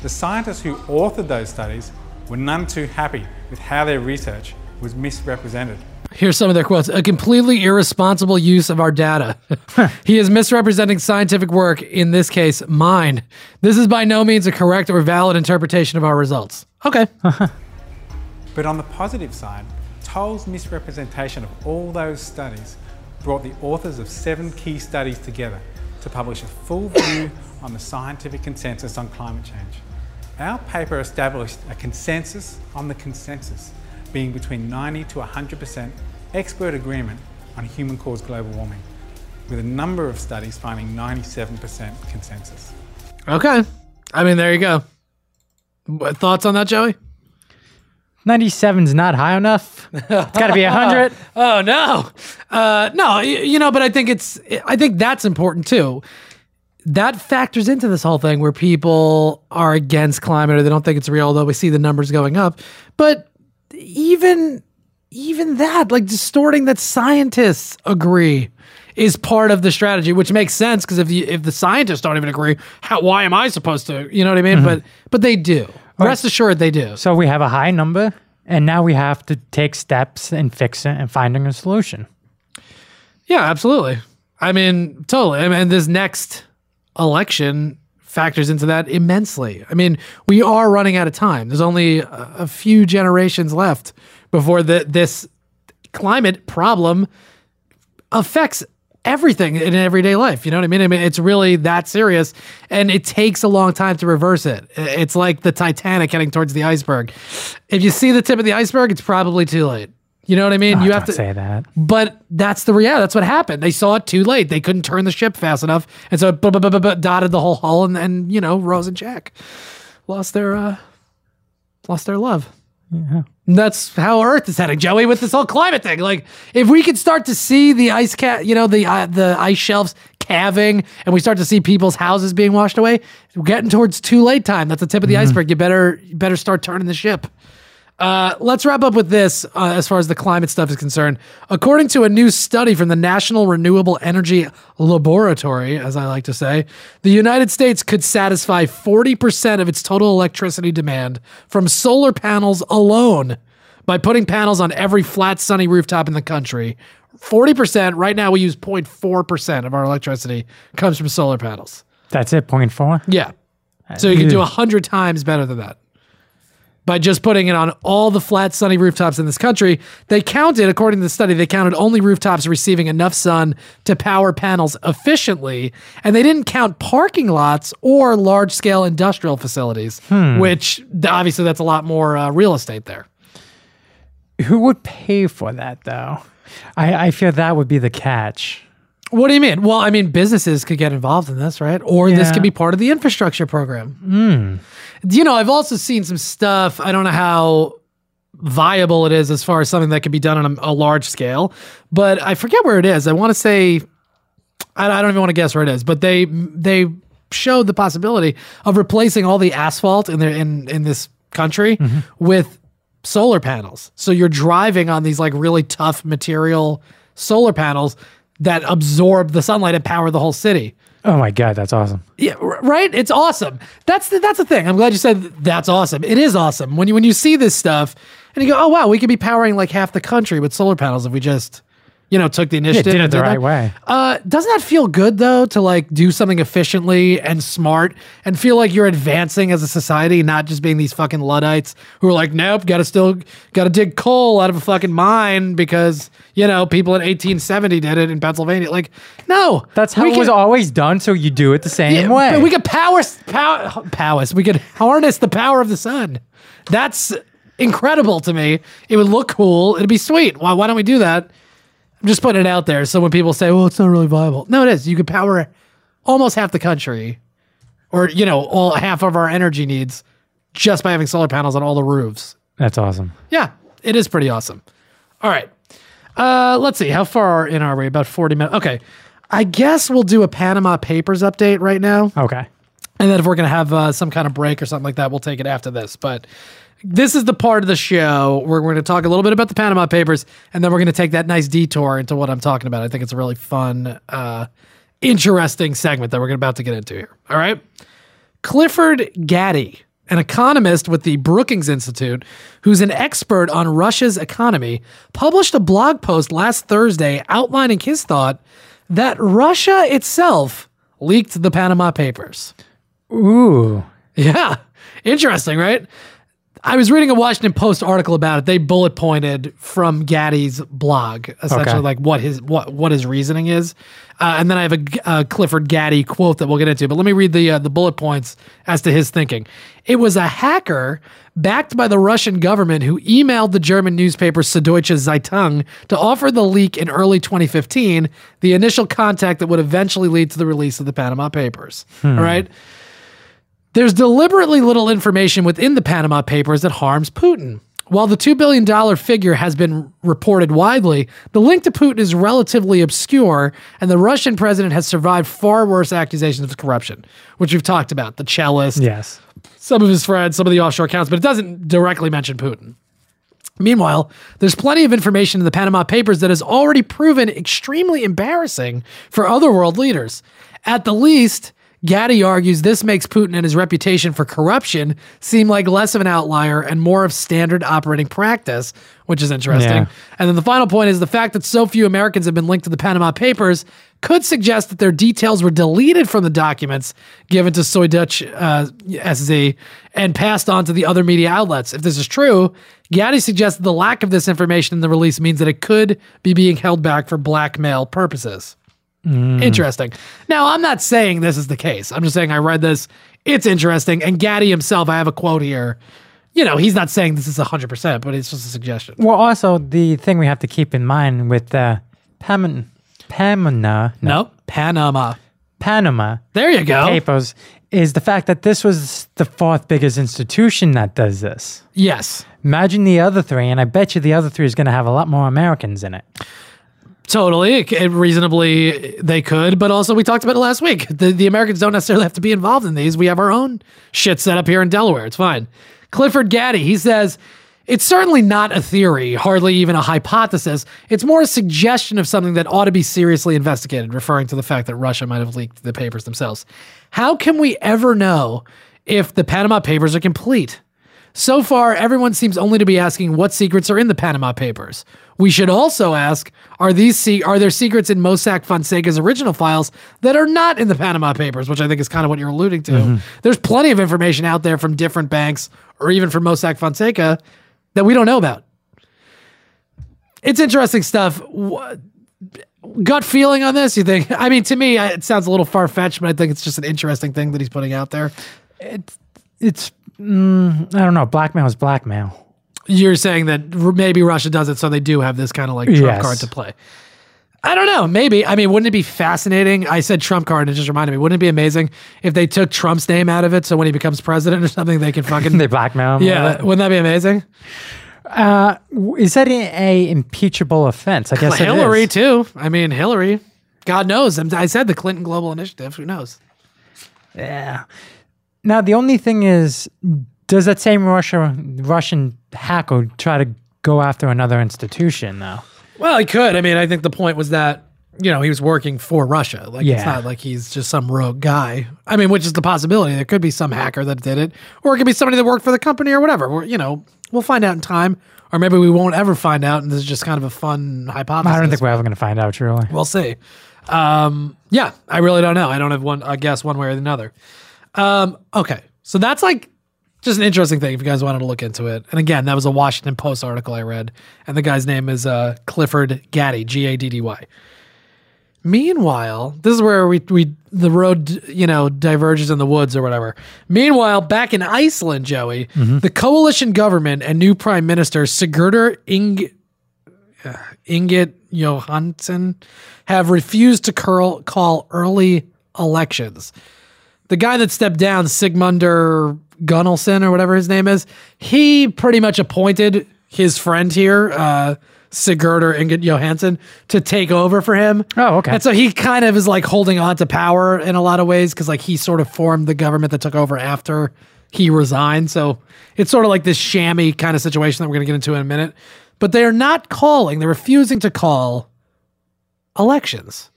The scientists who authored those studies were none too happy with how their research was misrepresented. Here's some of their quotes. A completely irresponsible use of our data. [laughs] he is misrepresenting scientific work, in this case, mine. This is by no means a correct or valid interpretation of our results. Okay. [laughs] But on the positive side, Tol's misrepresentation of all those studies brought the authors of seven key studies together to publish a full [coughs] view on the scientific consensus on climate change. Our paper established a consensus on the consensus, being between 90 to 100% expert agreement on human caused global warming, with a number of studies finding 97% consensus. Okay. I mean, there you go. What, thoughts on that, Joey? 97's not high enough. It's got to be 100. [laughs] Oh no, uh, no. y- You know, but I think it's. I think that's important too. That factors into this whole thing where people are against climate or they don't think it's real, although we see the numbers going up. But even even that, like distorting that scientists agree is part of the strategy, which makes sense because if you, if the scientists don't even agree, how why am I supposed to? You know what I mean? Mhm. But but they do. Rest assured, they do. So we have a high number, and now we have to take steps in fixing and finding a solution. Yeah, absolutely. I mean, totally. I mean, this next election factors into that immensely. I mean, we are running out of time. There's only a, a few generations left before the, this climate problem affects everything in everyday life. You know what I mean? I mean, it's really that serious, and it takes a long time to reverse it. It's like the Titanic heading towards the iceberg. If you see the tip of the iceberg, it's probably too late. You know what I mean? Oh, you have to say that. But that's the reality. That's what happened. They saw it too late. They couldn't turn the ship fast enough, and so it bu- bu- bu- dotted the whole hull, and, and you know Rose and Jack lost their uh, lost their love. Yeah. That's how Earth is heading, Joey, with this whole climate thing. Like, if we could start to see the ice cat, you know, the uh, the ice shelves calving, and we start to see people's houses being washed away, we're getting towards too late time. That's the tip of the iceberg. You better you better start turning the ship. Uh, let's wrap up with this uh, as far as the climate stuff is concerned. According to a new study from the National Renewable Energy Laboratory, as I like to say, the United States could satisfy 40% of its total electricity demand from solar panels alone by putting panels on every flat, sunny rooftop in the country. 40%, right now we use 0.4% of our electricity comes from solar panels. That's it. Point four. Yeah. So you can do a hundred times better than that. By just putting it on all the flat, sunny rooftops in this country, they counted, according to the study, they counted only rooftops receiving enough sun to power panels efficiently, and they didn't count parking lots or large scale industrial facilities, Hmm. which obviously that's a lot more uh, real estate there. Who would pay for that though? I, I feel that would be the catch. What do you mean? Well, I mean, businesses could get involved in this, right? Or this could be part of the infrastructure program. Hmm. You know, I've also seen some stuff. I don't know how viable it is as far as something that could be done on a, a large scale, but I forget where it is. I want to say, I, I don't even want to guess where it is, but they they showed the possibility of replacing all the asphalt in their in in this country with solar panels. So you're driving on these like really tough material solar panels that absorb the sunlight and power the whole city. Oh my god, that's awesome. Yeah, right. It's awesome. That's the, that's the thing. I'm glad you said that's awesome. It is awesome when you when you see this stuff and you go, oh wow, we could be powering like half the country with solar panels if we just, you know, took the initiative. did it the did right that. way. Uh, doesn't that feel good though to like do something efficiently and smart and feel like you're advancing as a society, not just being these fucking luddites who are like, nope, got to still got to dig coal out of a fucking mine because you know people in 1870 did it in Pennsylvania. Like, no, That's how it was always done. So you do it the same yeah, way. But we could power, power, powers. We could harness the power of the sun. That's incredible to me. It would look cool. It'd be sweet. Why, why don't we do that? I'm just putting it out there. So when people say, well, it's not really viable. No, it is. You could power almost half the country or, you know, all half of our energy needs just by having solar panels on all the roofs. That's awesome. Yeah, it is pretty awesome. All right. Uh, let's see. How far in are we? About 40 minutes. Okay. I guess we'll do a Panama Papers update right now. Okay. And then if we're going to have uh, some kind of break or something like that, we'll take it after this. But this is the part of the show where we're going to talk a little bit about the Panama Papers, and then we're going to take that nice detour into what I'm talking about. I think it's a really fun, uh, interesting segment that we're about to get into here. All right. Clifford Gaddy, an economist with the Brookings Institute, who's an expert on Russia's economy, published a blog post last Thursday outlining his thought that Russia itself leaked the Panama Papers. Ooh. Yeah. Interesting, right? I was reading a Washington Post article about it. They bullet pointed from Gaddy's blog, essentially Okay. like what his what what his reasoning is, uh, and then I have a uh, Clifford Gaddy quote that we'll get into. But let me read the uh, the bullet points as to his thinking. It was a hacker backed by the Russian government who emailed the German newspaper Süddeutsche Zeitung to offer the leak in early 2015, the initial contact that would eventually lead to the release of the Panama Papers. Hmm. All right. There's deliberately little information within the Panama Papers that harms Putin. While the $2 billion figure has been reported widely, the link to Putin is relatively obscure, and the Russian president has survived far worse accusations of corruption, which we've talked about the cellist, Yes. some of his friends, some of the offshore accounts, but it doesn't directly mention Putin. Meanwhile, there's plenty of information in the Panama Papers that has already proven extremely embarrassing for other world leaders. At the least, Gaddy argues this makes Putin and his reputation for corruption seem like less of an outlier and more of standard operating practice, which is interesting. Yeah. And then the final point is the fact that so few Americans have been linked to the Panama Papers could suggest that their details were deleted from the documents given to Soy Dutch uh, SZ and passed on to the other media outlets. If this is true, Gaddy suggests the lack of this information in the release means that it could be being held back for blackmail purposes. Interesting. Now, I'm not saying this is the case. I'm just saying I read this. It's interesting. And Gaddy himself, I have a quote here. you know, he's not saying this is 100%, but it's just a suggestion. Well, also the thing we have to keep in mind with uh, Pam- Pamina, No, Panama. Panama. There you go. Papers is the fact that this was the fourth biggest institution that does this. Yes. Imagine the other three, and I bet you the other three is going to have a lot more Americans in it. Totally. It, reasonably, they could, but also we talked about it last week. The, the Americans don't necessarily have to be involved in these. We have our own shit set up here in Delaware. It's fine. Clifford Gaddy, he says, it's certainly not a theory, hardly even a hypothesis. It's more a suggestion of something that ought to be seriously investigated, referring to the fact that Russia might have leaked the papers themselves. How can we ever know if the Panama Papers are complete? So far, everyone seems only to be asking what secrets are in the Panama Papers. We should also ask: Are these se- are there secrets in Mossack Fonseca's original files that are not in the Panama Papers? Which I think is kind of what you're alluding to. Mhm. There's plenty of information out there from different banks or even from Mossack Fonseca that we don't know about. It's interesting stuff. What, gut feeling on this? You think? I mean, to me, it sounds a little far fetched, but I think it's just an interesting thing that he's putting out there. It's it's mm, I don't know. Blackmail is blackmail. You're saying that maybe Russia does it, so they do have this kind of like trump Yes. card to play. I don't know. Maybe. I mean, wouldn't it be fascinating? I said Trump card, and it just reminded me. Wouldn't it be amazing if they took Trump's name out of it, so when he becomes president or something, they can fucking [laughs] they blackmail him. yeah. Wouldn't that be amazing? Uh, is that a, impeachable offense? I guess Hillary too. I mean, Hillary. God knows. I said the Clinton Global Initiative. Who knows? Yeah. Now the only thing is, does that same Russia Russian hacker try to go after another institution though? Well, he could. I mean, I think the point was that you know he was working for Russia. Like it's not like he's just some rogue guy. I mean, which is the possibility. There could be some hacker that did it, or it could be somebody that worked for the company or whatever. We're, you know, we'll find out in time, or maybe we won't ever find out, and this is just kind of a fun hypothesis. I don't think we're ever going to find out. Truly, We'll see. Um, yeah, I really don't know. I don't have one. I guess one way or another. Um, okay, so that's like just an interesting thing if you guys wanted to look into it. And again, that was a Washington Post article I read, and the guy's name is uh, Clifford Gaddy, G A D D Y. Meanwhile, this is where we we the road you know diverges in the woods or whatever. Meanwhile, back in Iceland, Joey, Mhm. the coalition government and new prime minister Sigurdur Ing uh, Ingit Johansson have refused to curl, call early elections. The guy that stepped down, Sigmundur Gunnelson or whatever his name is, he pretty much appointed his friend here, uh, Sigurdur Ingit Johansson, to take over for him. Oh, okay. And so he kind of is like holding on to power in a lot of ways because like he sort of formed the government that took over after he resigned. So it's sort of like this shammy kind of situation that we're going to get into in a minute. But they're not calling, they're refusing to call elections.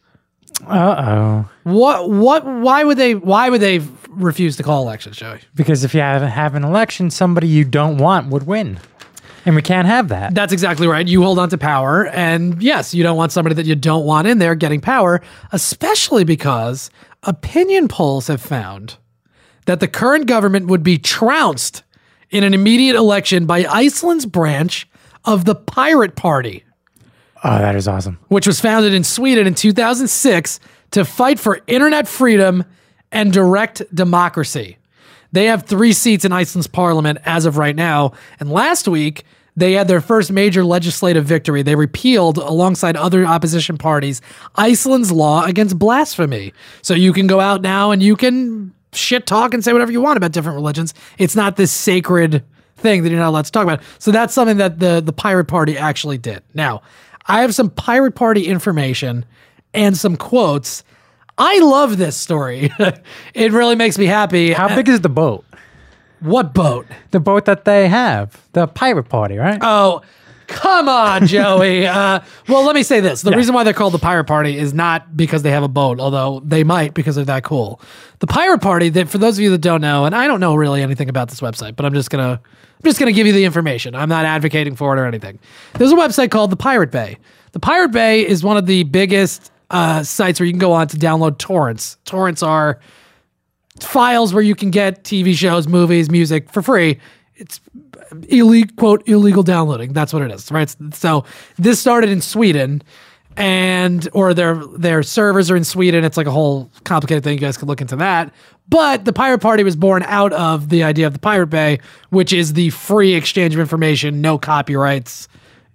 Uh oh. What what why would they why would they refuse to call elections, Joey? Because if you have, have an election, somebody you don't want would win, and we can't have that. That's exactly right. You hold on to power, and yes, you don't want somebody that you don't want in there getting power, especially because opinion polls have found that the current government would be trounced in an immediate election by Iceland's branch of the Pirate Party, Oh, that is awesome. which was founded in Sweden in 2006 to fight for internet freedom and direct democracy. They have three seats in Iceland's parliament as of right now. And last week, they had their first major legislative victory. They repealed, alongside other opposition parties, Iceland's law against blasphemy. So you can go out now and you can shit talk and say whatever you want about different religions. It's not this sacred thing that you're not allowed to talk about. So that's something that the, the Pirate Party actually did. Now, I have some Pirate Party information and some quotes. I love this story. [laughs] it really makes me happy. How big is the boat? What boat? The boat that they have, the pirate party, right? Oh, come on, [laughs] Joey. uh, well, let me say this: the reason why they're called the Pirate Party is not because they have a boat, although they might because they're that cool. The Pirate Party, that for those of you that don't know, and I don't know really anything about this website, but I'm just gonna, I'm just gonna give you the information. I'm not advocating for it or anything. There's a website called the Pirate Bay. The Pirate Bay is one of the biggest uh, sites where you can go on to download torrents. Torrents are files where you can get TV shows, movies, music for free. It's illegal, quote, illegal downloading. That's what it is, right? So this started in Sweden. and or their their servers are in Sweden. It's like a whole complicated thing. You guys could look into that. But the Pirate Party was born out of the idea of the Pirate Bay, which is the free exchange of information, no copyrights.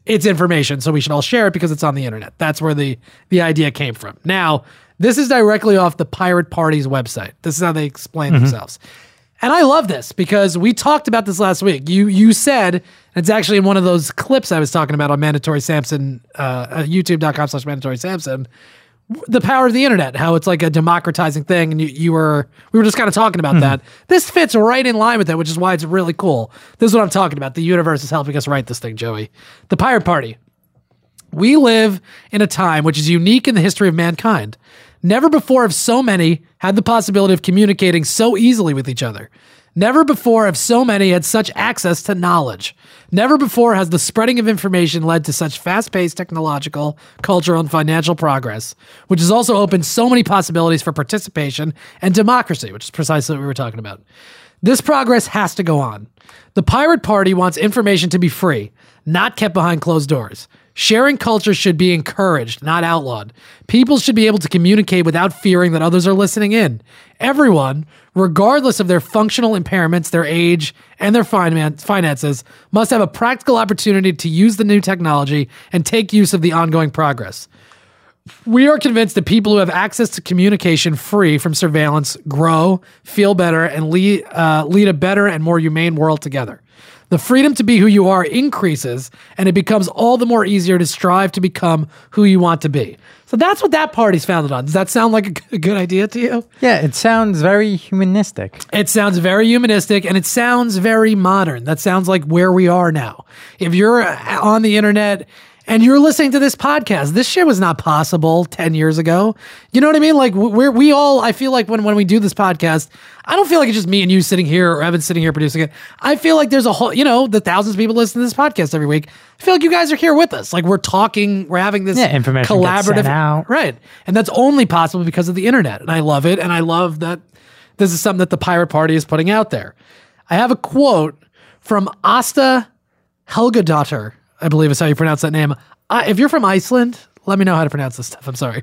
It's information, so we should all share it because it's on the internet. That's where the the idea came from. Now, this is directly off the Pirate Party's website. This is how they explain Mhm. themselves. And I love this because we talked about this last week. You you said it's actually in one of those clips I was talking about on Mandatory Sampson, uh, uh, YouTube.com slash Mandatory Sampson, the power of the internet, how it's like a democratizing thing, and you, you were we were just kind of talking about that. This fits right in line with it, which is why it's really cool. This is what I'm talking about. The universe is helping us write this thing, Joey. The Pirate Party. We live in a time which is unique in the history of mankind. Never before have so many had the possibility of communicating so easily with each other. Never before have so many had such access to knowledge. Never before has the spreading of information led to such fast paced technological, cultural, and financial progress, which has also opened so many possibilities for participation and democracy, which is precisely what we were talking about. This progress has to go on. The Pirate Party wants information to be free, not kept behind closed doors. Sharing culture should be encouraged, not outlawed. People should be able to communicate without fearing that others are listening in. Everyone, regardless of their functional impairments, their age, and their finances, must have a practical opportunity to use the new technology and take use of the ongoing progress. We are convinced that people who have access to communication free from surveillance grow, feel better, and lead, uh, lead a better and more humane world together. The freedom to be who you are increases, and it becomes all the more easier to strive to become who you want to be. So that's what that party's founded on. Does that sound like a good idea to you? Yeah, it sounds very humanistic. It sounds very humanistic and it sounds very modern. That sounds like where we are now. If you're uh, on the internet and you're listening to this podcast, this shit was not possible 10 years ago. You know what I mean? Like we're, we all, I feel like when, when we do this podcast, I don't feel like it's just me and you sitting here or Evan sitting here producing it. I feel like there's a whole, you know, the thousands of people listening to this podcast every week. I feel like you guys are here with us. Like we're talking, we're having this Yeah, information collaborative. out. Right. And that's only possible because of the internet. And I love it. And I love that this is something that the Pirate Party is putting out there. I have a quote from Asta Helgadottir, I believe is how you pronounce that name. Uh, if you're from Iceland, let me know how to pronounce this stuff. I'm sorry.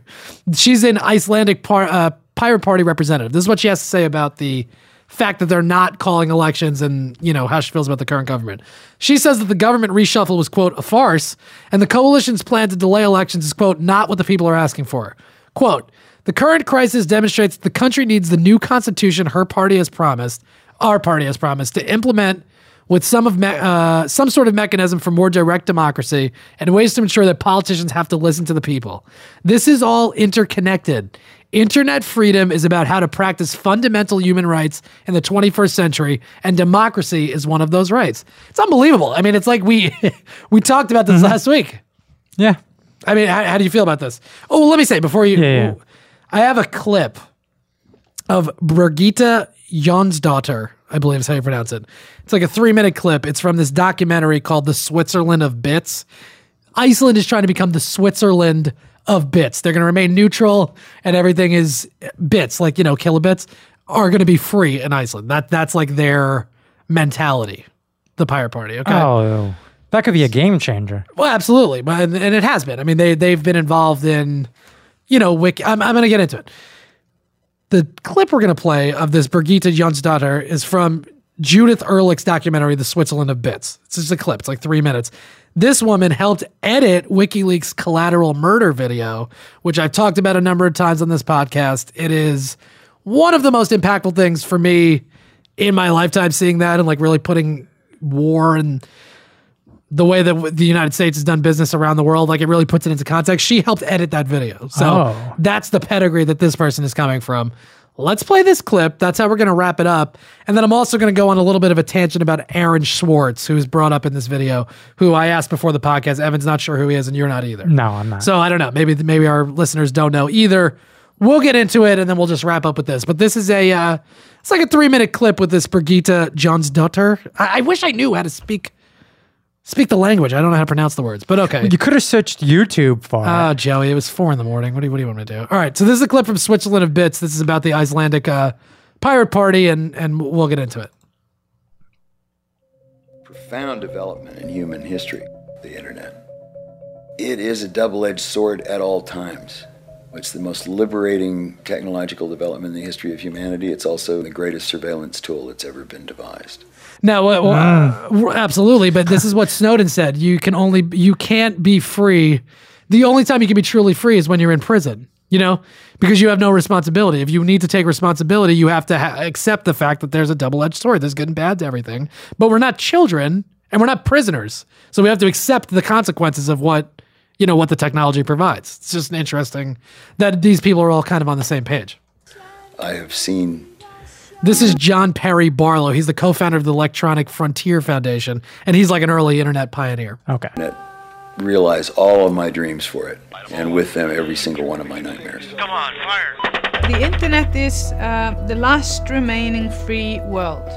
She's an Icelandic par- uh, Pirate Party representative. This is what she has to say about the fact that they're not calling elections and, you know, how she feels about the current government. She says that the government reshuffle was, quote, a farce, and the coalition's plan to delay elections is, quote, not what the people are asking for. Quote, the current crisis demonstrates the country needs the new constitution her party has promised, our party has promised, to implement with some of me- uh, some sort of mechanism for more direct democracy and ways to ensure that politicians have to listen to the people. This is all interconnected. Internet freedom is about how to practice fundamental human rights in the 21st century, and democracy is one of those rights. It's unbelievable. I mean, it's like we [laughs] we talked about this last week. Yeah. I mean, how, how do you feel about this? Oh, well, let me say before you. Yeah, yeah. I have a clip of Brigitte Jonsdottir, I believe is how you pronounce it. It's like a three minute clip. It's from this documentary called The Switzerland of Bits. Iceland is trying to become the Switzerland of bits. They're going to remain neutral and everything is bits, like, you know, kilobits are going to be free in Iceland. That That's like their mentality, the Pirate Party. Okay. Oh, that could be a game changer. Well, absolutely, and, and it has been. I mean, they they've been involved in, you know, wiki. I'm I'm going to get into it. The clip we're going to play of this Brigitte Jonsdottir is from Judith Ehrlich's documentary, The Switzerland of Bits. It's just a clip. It's like three minutes. This woman helped edit WikiLeaks collateral murder video, which I've talked about a number of times on this podcast. It is one of the most impactful things for me in my lifetime, seeing that and like really putting war and the way that the United States has done business around the world, like it really puts it into context. She helped edit that video. So Oh. that's the pedigree that this person is coming from. Let's play this clip. That's how we're going to wrap it up. And then I'm also going to go on a little bit of a tangent about Aaron Swartz, who's brought up in this video, who I asked before the podcast. Evan's not sure who he is, and you're not either. No, I'm not. So I don't know. Maybe maybe our listeners don't know either. We'll get into it and then we'll just wrap up with this. But this is a uh, it's like a three minute clip with this Brigitte Jonsdottir. I, I wish I knew how to speak speak the language. I don't know how to pronounce the words, but okay. You could have searched YouTube for it. Oh, Joey, it was four in the morning. What do you, what do you want me to do? All right, so this is a clip from Switzerland of Bits. This is about the Icelandic uh, pirate party, and and we'll get into it. profound development in human history, the internet. It is a double edged sword at all times. It's the most liberating technological development in the history of humanity. It's also the greatest surveillance tool that's ever been devised. No, well, well, uh, absolutely. But this is what Snowden said: you can only, you can't be free. The only time you can be truly free is when you're in prison. You know, because you have no responsibility. If you need to take responsibility, you have to ha- accept the fact that there's a double-edged sword. There's good and bad to everything. But we're not children, and we're not prisoners. So we have to accept the consequences of what you know what the technology provides. It's just interesting that these people are all kind of on the same page. I have seen This is John Perry Barlow. He's the co-founder of the Electronic Frontier Foundation, and he's like an early internet pioneer. Okay. that realize all of my dreams for it, and with them, every single one of my nightmares. Come on, fire! The internet is uh, the last remaining free world.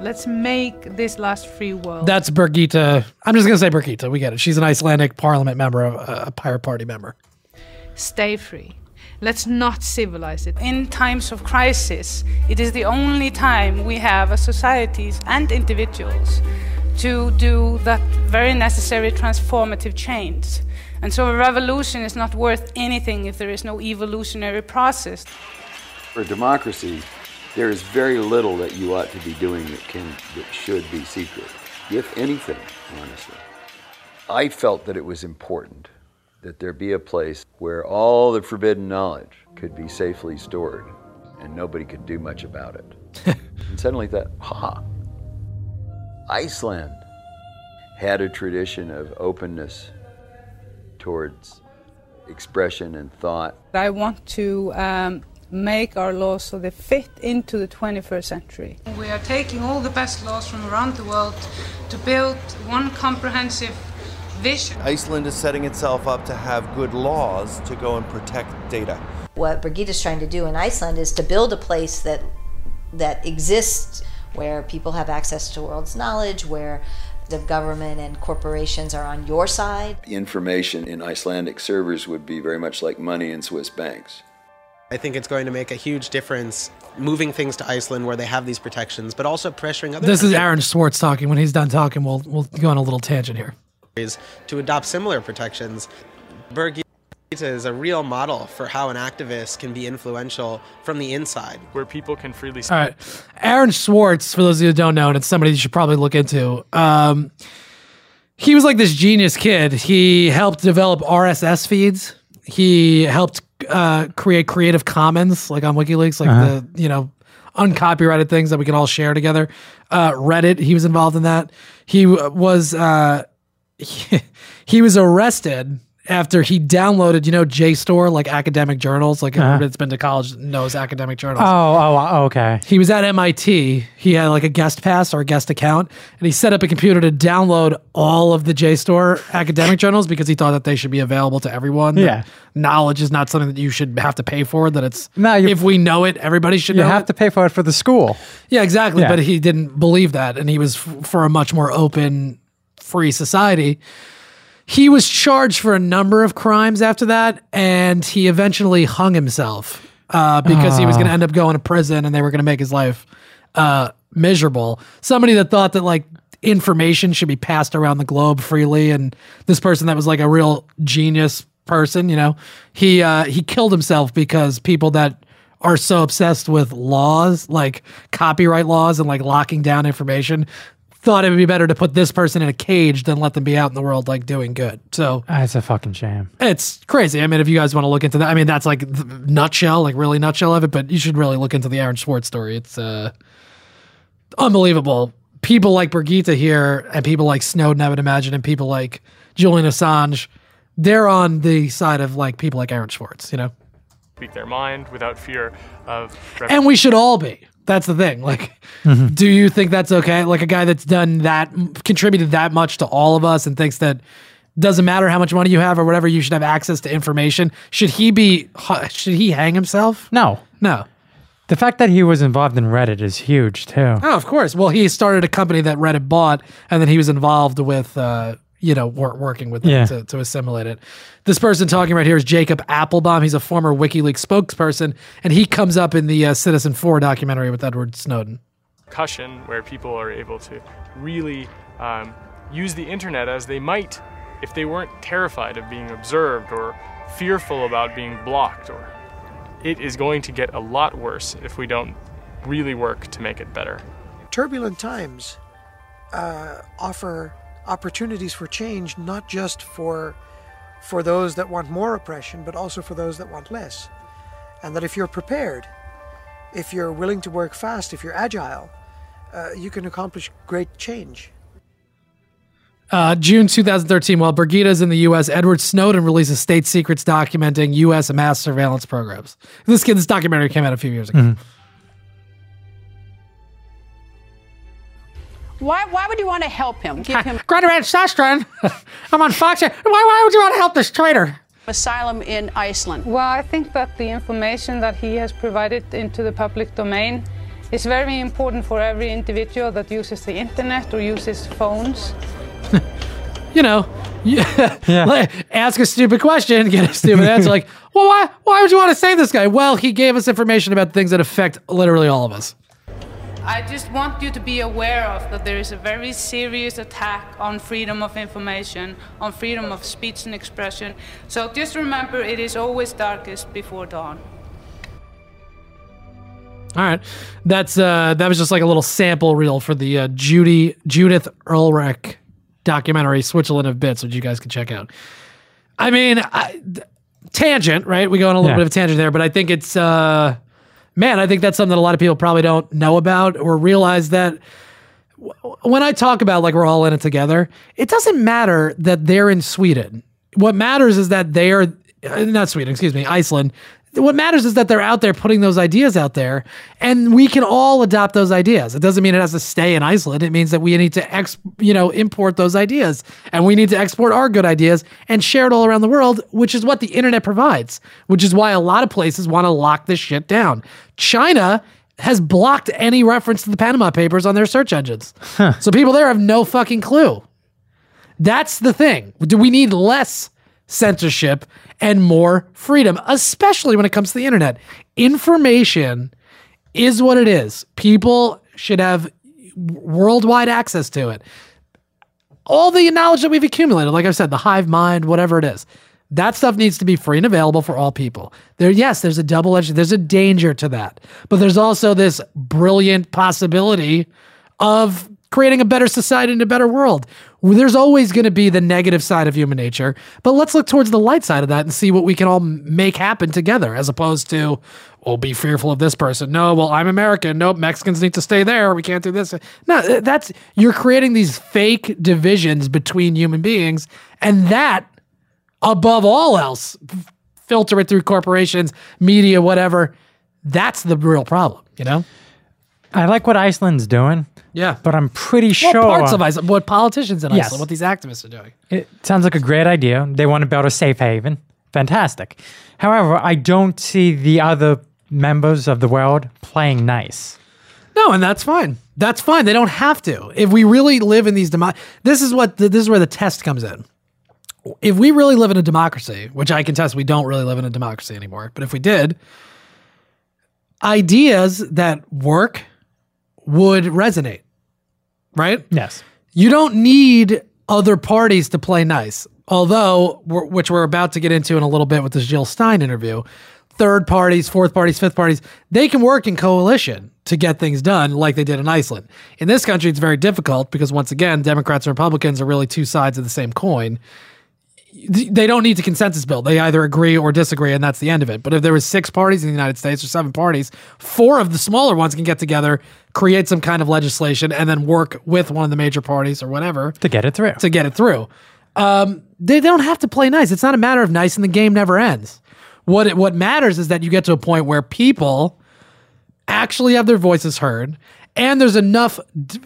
Let's make this last free world. That's Birgitta. I'm just gonna say Birgitta. We get it. She's an Icelandic parliament member, a, a pirate party member. Stay free. Let's not civilize it. In times of crisis, it is the only time we have as societies and individuals to do that very necessary transformative change. And so a revolution is not worth anything if there is no evolutionary process. For democracy, there is very little that you ought to be doing that can that should be secret, if anything, honestly. I felt that it was important that there be a place where all the forbidden knowledge could be safely stored and nobody could do much about it. [laughs] and suddenly that, ha, Iceland had a tradition of openness towards expression and thought. I want to um, make our laws so they fit into the 21st century. We are taking all the best laws from around the world to build one comprehensive vision. Iceland is setting itself up to have good laws to go and protect data. What Birgitta's trying to do in Iceland is to build a place that that exists where people have access to the world's knowledge, where the government and corporations are on your side. Information in Icelandic servers would be very much like money in Swiss banks. I think it's going to make a huge difference moving things to Iceland where they have these protections, but also pressuring other This is Aaron Swartz talking. When he's done talking, we'll we'll go on a little tangent here. To adopt similar protections. Birgitta is a real model for how an activist can be influential from the inside. Where people can freely All right, Aaron Swartz. For those of you who don't know, and it's somebody you should probably look into. Um, he was like this genius kid. He helped develop RSS feeds. He helped uh, create Creative Commons, like on WikiLeaks, like Uh-huh. the you know uncopyrighted things that we can all share together. Uh, Reddit. He was involved in that. He was uh, he, [laughs] he was arrested after he downloaded, you know, JSTOR, like academic journals. Like Uh-huh. everybody that's been to college knows academic journals. Oh, oh, okay. He was at MIT. He had like a guest pass or a guest account, and he set up a computer to download all of the JSTOR academic journals because he thought that they should be available to everyone. Yeah. knowledge is not something that you should have to pay for. That it's No, if we know it, everybody should You know have it. to pay for it for the school. Yeah, exactly. Yeah. But he didn't believe that, and he was f- for a much more open, free society. He was charged for a number of crimes after that, and he eventually hung himself uh, because he was going to Ah. end up going to prison, and they were going to make his life uh, miserable. Somebody that thought that like information should be passed around the globe freely, and this person that was like a real genius person, you know, he uh, he killed himself because people that are so obsessed with laws, like copyright laws and like locking down information, thought it would be better to put this person in a cage than let them be out in the world like doing good. So That's a fucking shame. it's crazy. I mean, if you guys want to look into that, I mean, that's like the nutshell, like really nutshell of it. But you should really look into the Aaron Swartz story. It's uh, unbelievable. People like Brigitte here, and people like Snowden, I would imagine, and people like Julian Assange, they're on the side of like people like Aaron Swartz, you know. speak their mind without fear of. And we should all be. That's the thing. Like, do you think that's okay? Like a guy that's done that, contributed that much to all of us, and thinks that doesn't matter how much money you have or whatever, you should have access to information. Should he be? Should he hang himself? No. No. The fact that he was involved in Reddit is huge too. Oh, of course. Well, he started a company that Reddit bought, and then he was involved with, uh, you know, wor- working with them Yeah. to, to assimilate it. This person talking right here is Jacob Appelbaum. He's a former WikiLeaks spokesperson, and he comes up in the uh, Citizenfour documentary with Edward Snowden. Cushion where people are able to really um, use the internet as they might if they weren't terrified of being observed or fearful about being blocked or it is going to get a lot worse if we don't really work to make it better. Turbulent times uh, offer opportunities for change, not just for for those that want more oppression, but also for those that want less. And that if you're prepared, if you're willing to work fast, if you're agile, uh, you can accomplish great change. Uh, June 2013, while Birgitta's in the U.S., Edward Snowden releases state secrets documenting U.S. mass surveillance programs. This this documentary came out a few years ago. Why, why would you want to help him? Give him Greta Van [laughs] I'm on Fox. Why, why would you want to help this traitor? asylum in Iceland? Well, I think that the information that he has provided into the public domain is very important for every individual that uses the internet or uses phones. [laughs] You know, [laughs] yeah. like, ask a stupid question, get a stupid answer. Like, well, why, why would you want to save this guy? Well, he gave us information about things that affect literally all of us. I just want you to be aware of that there is a very serious attack on freedom of information, on freedom of speech and expression. So just remember, it is always darkest before dawn. All right, that's uh, that was just like a little sample reel for the uh, Judy Judith Ehrlich documentary "Switzerland of Bits," which you guys can check out. I mean, I, th- tangent, right? We go on a little Yeah. bit of a tangent there, but I think it's uh, man, I think that's something that a lot of people probably don't know about or realize that when I talk about like we're all in it together, it doesn't matter that they're in Sweden. What matters is that they are uh, not Sweden, excuse me, Iceland. What matters is that they're out there putting those ideas out there, and we can all adopt those ideas. It doesn't mean it has to stay in Iceland. It means that we need to ex, you know, import those ideas, and we need to export our good ideas and share it all around the world, which is what the internet provides. Which is why a lot of places want to lock this shit down. China has blocked any reference to the Panama Papers on their search engines, so people there have no fucking clue. That's the thing. Do we need less censorship and more freedom, especially when it comes to the internet? Information is what it is. People should have worldwide access to it. All the knowledge that we've accumulated, like I said, the hive mind, whatever it is, that stuff needs to be free and available for all people. There, yes, there's a double edged, there's a danger to that, but there's also this brilliant possibility of creating a better society and a better world. There's always going to be the negative side of human nature, but let's look towards the light side of that and see what we can all make happen together, as opposed to, well, be fearful of this person. No, well, I'm American. Nope, Mexicans need to stay there. We can't do this. No, uh, that's you're creating these fake divisions between human beings, and that, above all else, filter it through corporations, media, whatever. That's the real problem. You know. I like what Iceland's doing. Yeah. But I'm pretty What sure parts of Iceland? What politicians in Yes. Iceland? What these activists are doing? It sounds like a great idea. They want to build a safe haven. Fantastic. However, I don't see the other members of the world playing nice. No, and that's fine. That's fine. They don't have to. If we really live in these demo- this is what this is where the test comes in. If we really live in a democracy, which I can test we don't really live in a democracy anymore, but if we did, ideas that work would resonate. Right? Yes. You don't need other parties to play nice. Although, we're, which we're about to get into in a little bit with this Jill Stein interview, third parties, fourth parties, fifth parties, they can work in coalition to get things done like they did in Iceland. In this country, it's very difficult because, once again, Democrats and Republicans are really two sides of the same coin. They don't need to consensus build. They either agree or disagree, and that's the end of it. But if there was six parties in the United States or seven parties, four of the smaller ones can get together, create some kind of legislation, and then work with one of the major parties or whatever to get it through. To get it through. Um, they, don't have to play nice. It's not a matter of nice, and the game never ends. What it, what matters is that you get to a point where people actually have their voices heard, and there's enough d-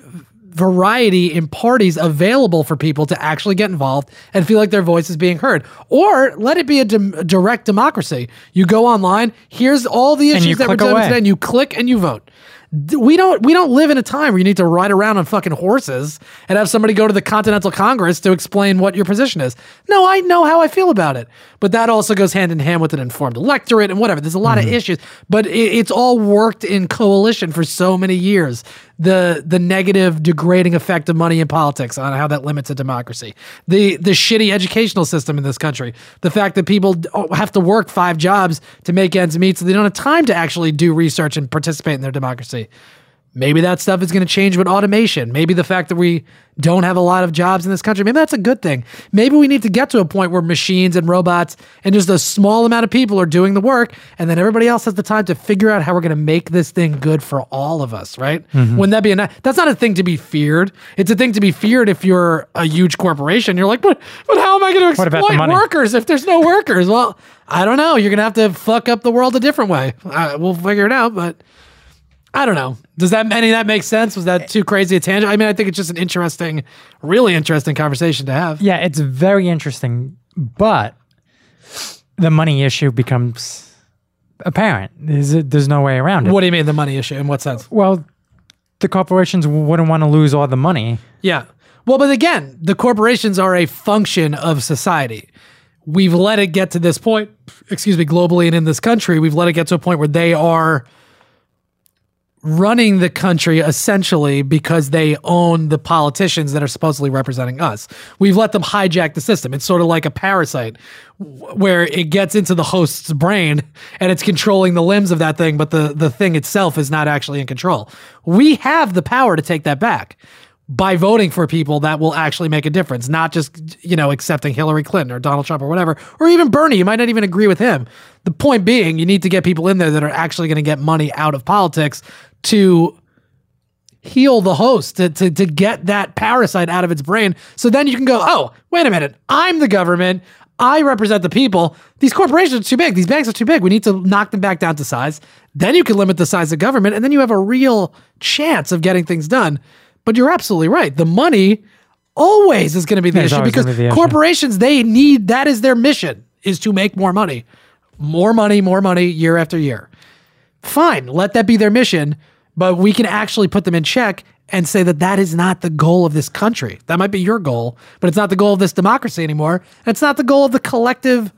variety in parties available for people to actually get involved and feel like their voice is being heard. Or let it be a, a direct democracy. You go online, here's all the issues that we're with today, and you click and you vote. We don't we don't live in a time where you need to ride around on fucking horses and have somebody go to the Continental Congress to explain what your position is. No, I know how I feel about it. But that also goes hand in hand with an informed electorate and whatever. There's a lot of mm-hmm. issues, but it, it's all worked in coalition for so many years. The the negative degrading effect of money in politics on how that limits a democracy. The the shitty educational system in this country. The fact that people oh, have to work five jobs to make ends meet so they don't have time to actually do research and participate in their democracy maybe that stuff is going to change with automation. Maybe the fact that we don't have a lot of jobs in this country maybe that's a good thing. Maybe we need to get to a point where machines and robots and just a small amount of people are doing the work and then everybody else has the time to figure out how we're going to make this thing good for all of us right? Mhm. wouldn't that be a that's not a thing to be feared. It's a thing to be feared if you're a huge corporation. You're like but but how am i going to exploit workers if there's no workers? Well i don't know. You're going to have to fuck up the world a different way. Uh, we'll figure it out but I don't know. Does that any that make sense? Was that eh. too crazy a tangent? I mean, I think it's just an interesting, really interesting conversation to have. Yeah, it's very interesting, but the money issue becomes apparent. There's, there's no way around it. What do you mean the money issue? In what sense? Well, the corporations wouldn't want to lose all the money. Yeah. Well, but again, the corporations are a function of society. We've let it get to this point, excuse me, globally and in this country, we've let it get to a point where they are running the country essentially because they own the politicians that are supposedly representing us. We've let them hijack the system. It's sort of like a parasite where it gets into the host's brain and it's controlling the limbs of that thing, but the, the thing itself is not actually in control. We have the power to take that back by voting for people that will actually make a difference, not just, you know, accepting Hillary Clinton or Donald Trump or whatever, or even Bernie. You might not even agree with him. The point being, you need to get people in there that are actually going to get money out of politics to heal the host, to, to, to get that parasite out of its brain. So then you can go, oh, wait a minute, I'm the government. I represent the people. These corporations are too big. These banks are too big. We need to knock them back down to size. Then you can limit the size of government, and then you have a real chance of getting things done. But you're absolutely right. The money always is going to be the It's issue because be the issue. corporations they need that is their mission is to make more money, more money, more money year after year. Fine, let that be their mission, but we can actually put them in check and say that that is not the goal of this country. That might be your goal, but it's not the goal of this democracy anymore. And it's not the goal of the collective,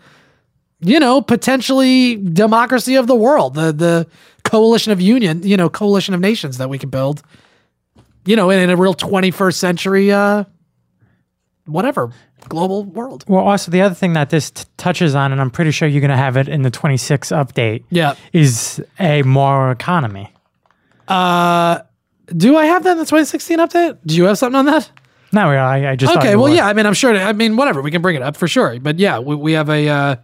you know, potentially democracy of the world, the the coalition of union, you know, coalition of nations that we can build, you know, in, in a real 21st century, uh, whatever, global world. Well, also the other thing that this t- touches on, and I'm pretty sure you're going to have it in the 26 update. Yeah. is a moral economy. Uh, do I have that in the 2016 update? Do you have something on that? No, I, I just okay. Well, yeah. I mean, I'm sure. I mean, whatever. We can bring it up for sure. But yeah, we, we have a. Uh,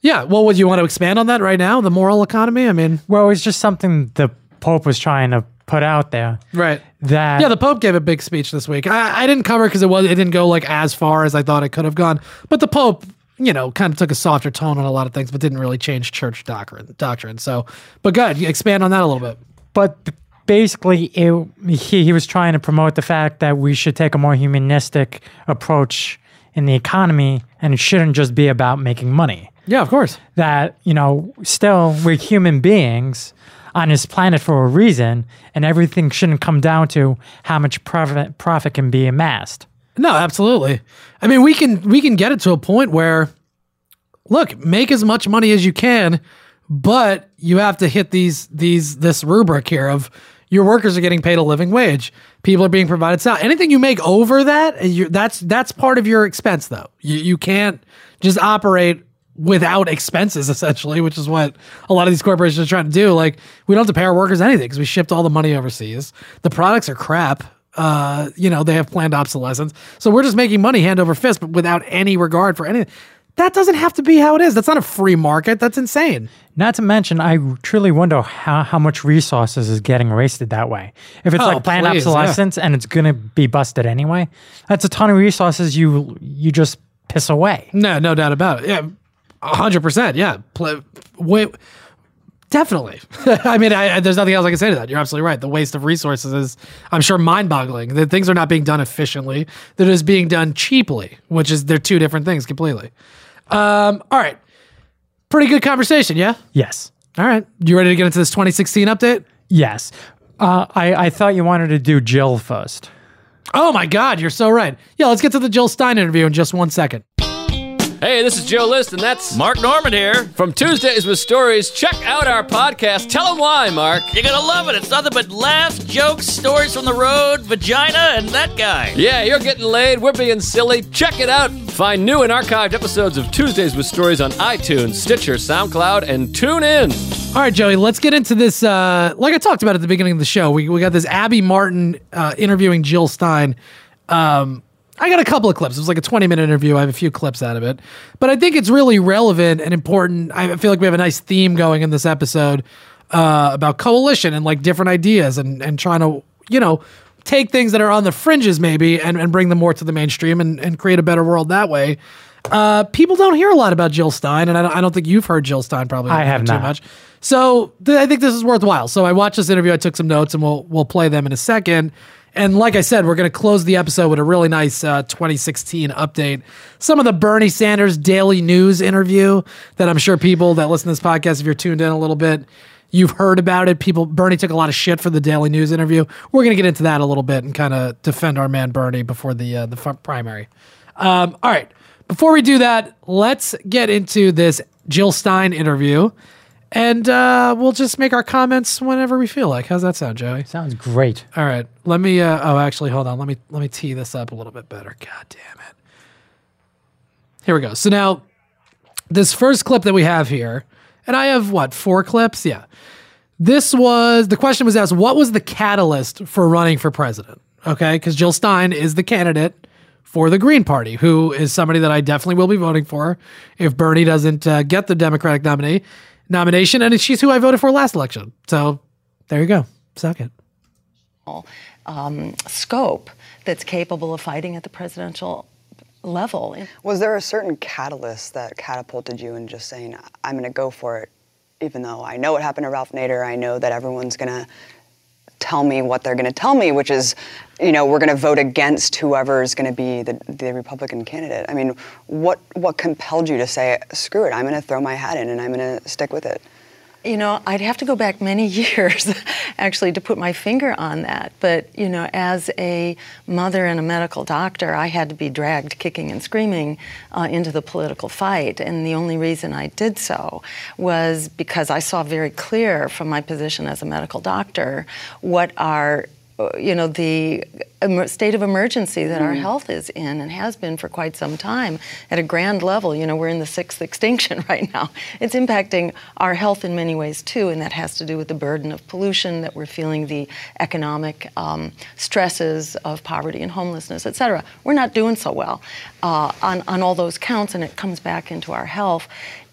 yeah. Well, would you want to expand on that right now? The moral economy. I mean, Well, it's just something the Pope was trying to put out there. right. That Yeah, the Pope gave a big speech this week. I, I didn't cover because it was it didn't go like as far as I thought it could have gone. But the Pope, you know, kind of took a softer tone on a lot of things, but didn't really change church doctrine. Doctrine. So, but good. Expand on that a little bit. but basically it, he, he was trying to promote the fact that we should take a more humanistic approach in the economy and it shouldn't just be about making money Yeah, of course. that you know still we're human beings on this planet for a reason and everything shouldn't come down to how much profit profit can be amassed No, absolutely. I mean, we can we can get it to a point where look, make as much money as you can, but you have to hit these these this rubric here of your workers are getting paid a living wage. People are being provided salary. Anything you make over that, eh, you that's that's part of your expense though. You you can't just operate without expenses essentially, which is what a lot of these corporations are trying to do. Like we don't have to pay our workers anything because we shipped all the money overseas. The products are crap. Uh, you know, they have planned obsolescence. So we're just making money hand over fist, but without any regard for anything. That doesn't have to be how it is. That's not a free market. That's insane. Not to mention, I truly wonder how, how much resources is getting wasted that way. If it's Oh, like planned please, yeah. obsolescence and it's going to be busted anyway, that's a ton of resources you you just piss away. No, no doubt about it. Yeah, hundred percent. Yeah, Pl- wait, definitely. [laughs] I mean, I, I- there's nothing else I can say to that. You're absolutely right. The waste of resources is, I'm sure, mind-boggling. That things are not being done efficiently. That it is being done cheaply, which is they're two different things completely. Um, all right, pretty good conversation. Yeah. Yes. All right, you ready to get into this 2016 update? Yes. Uh, I, I thought you wanted to do Jill first. Oh my God, you're so right. Yeah, let's get to the Jill Stein interview in just one second. Hey, this is Joe List, and that's Mark Norman here. From Tuesdays with Stories, check out our podcast. Tell them why, Mark. You're gonna love it. It's nothing but laughs, jokes, stories from the road, vagina, and that guy. Yeah, you're getting laid. We're being silly. Check it out. Find new and archived episodes of Tuesdays with Stories on iTunes, Stitcher, SoundCloud, and tune in. All right, Joey, let's get into this. Uh, like I talked about at the beginning of the show, we, we got this Abby Martin uh, interviewing Jill Stein. Um, I got a couple of clips. It was like a 20 minute interview. I have a few clips out of it. But I think it's really relevant and important. I feel like we have a nice theme going in this episode uh, about coalition and like different ideas and, and trying to, you know, take things that are on the fringes maybe and, and bring them more to the mainstream and, and create a better world that way. Uh, people don't hear a lot about Jill Stein, and I don't, I don't think you've heard Jill Stein probably I have too not. much. So th- I think this is worthwhile. So I watched this interview. I took some notes, and we'll we'll play them in a second. And like I said, we're going to close the episode with a really nice uh, 2016 update. Some of the Bernie Sanders Daily News interview that I'm sure people that listen to this podcast, if you're tuned in a little bit, you've heard about it. People, Bernie took a lot of shit for the Daily News interview. We're going to get into that a little bit and kind of defend our man Bernie before the uh, the primary. Um, all right, before we do that, let's get into this Jill Stein interview. And uh, we'll just make our comments whenever we feel like. How's that sound, Joey? Sounds great. All right. Let me. Uh, oh, actually, hold on. Let me let me tee this up a little bit better. God damn it. Here we go. So now, this first clip that we have here, and I have what four clips? Yeah. This was the question was asked. What was the catalyst for running for president? Okay, because Jill Stein is the candidate for the Green Party, who is somebody that I definitely will be voting for if Bernie doesn't uh, get the Democratic nominee nomination, and she's who I voted for last election. So there you go. Suck it. um, scope that's capable of fighting at the presidential level. Was there a certain catalyst that catapulted you in just saying, I'm going to go for it, even though I know what happened to Ralph Nader? I know that everyone's going to tell me what they're going to tell me, which is, you know, we're going to vote against whoever is going to be the, the Republican candidate. I mean, what, what compelled you to say, screw it, I'm going to throw my hat in and I'm going to stick with it? You know, I'd have to go back many [laughs] years actually to put my finger on that. But, you know, as a mother and a medical doctor, I had to be dragged kicking and screaming uh, into the political fight. And the only reason I did so was because I saw very clear from my position as a medical doctor what our you know the state of emergency that our Mm. health is in and has been for quite some time at a grand level. You know we're in the sixth extinction [laughs] right now. It's impacting our health in many ways too and that has to do with the burden of pollution that we're feeling the economic um, stresses of poverty and homelessness et cetera. We're not doing so well uh, on, on all those counts and it comes back into our health.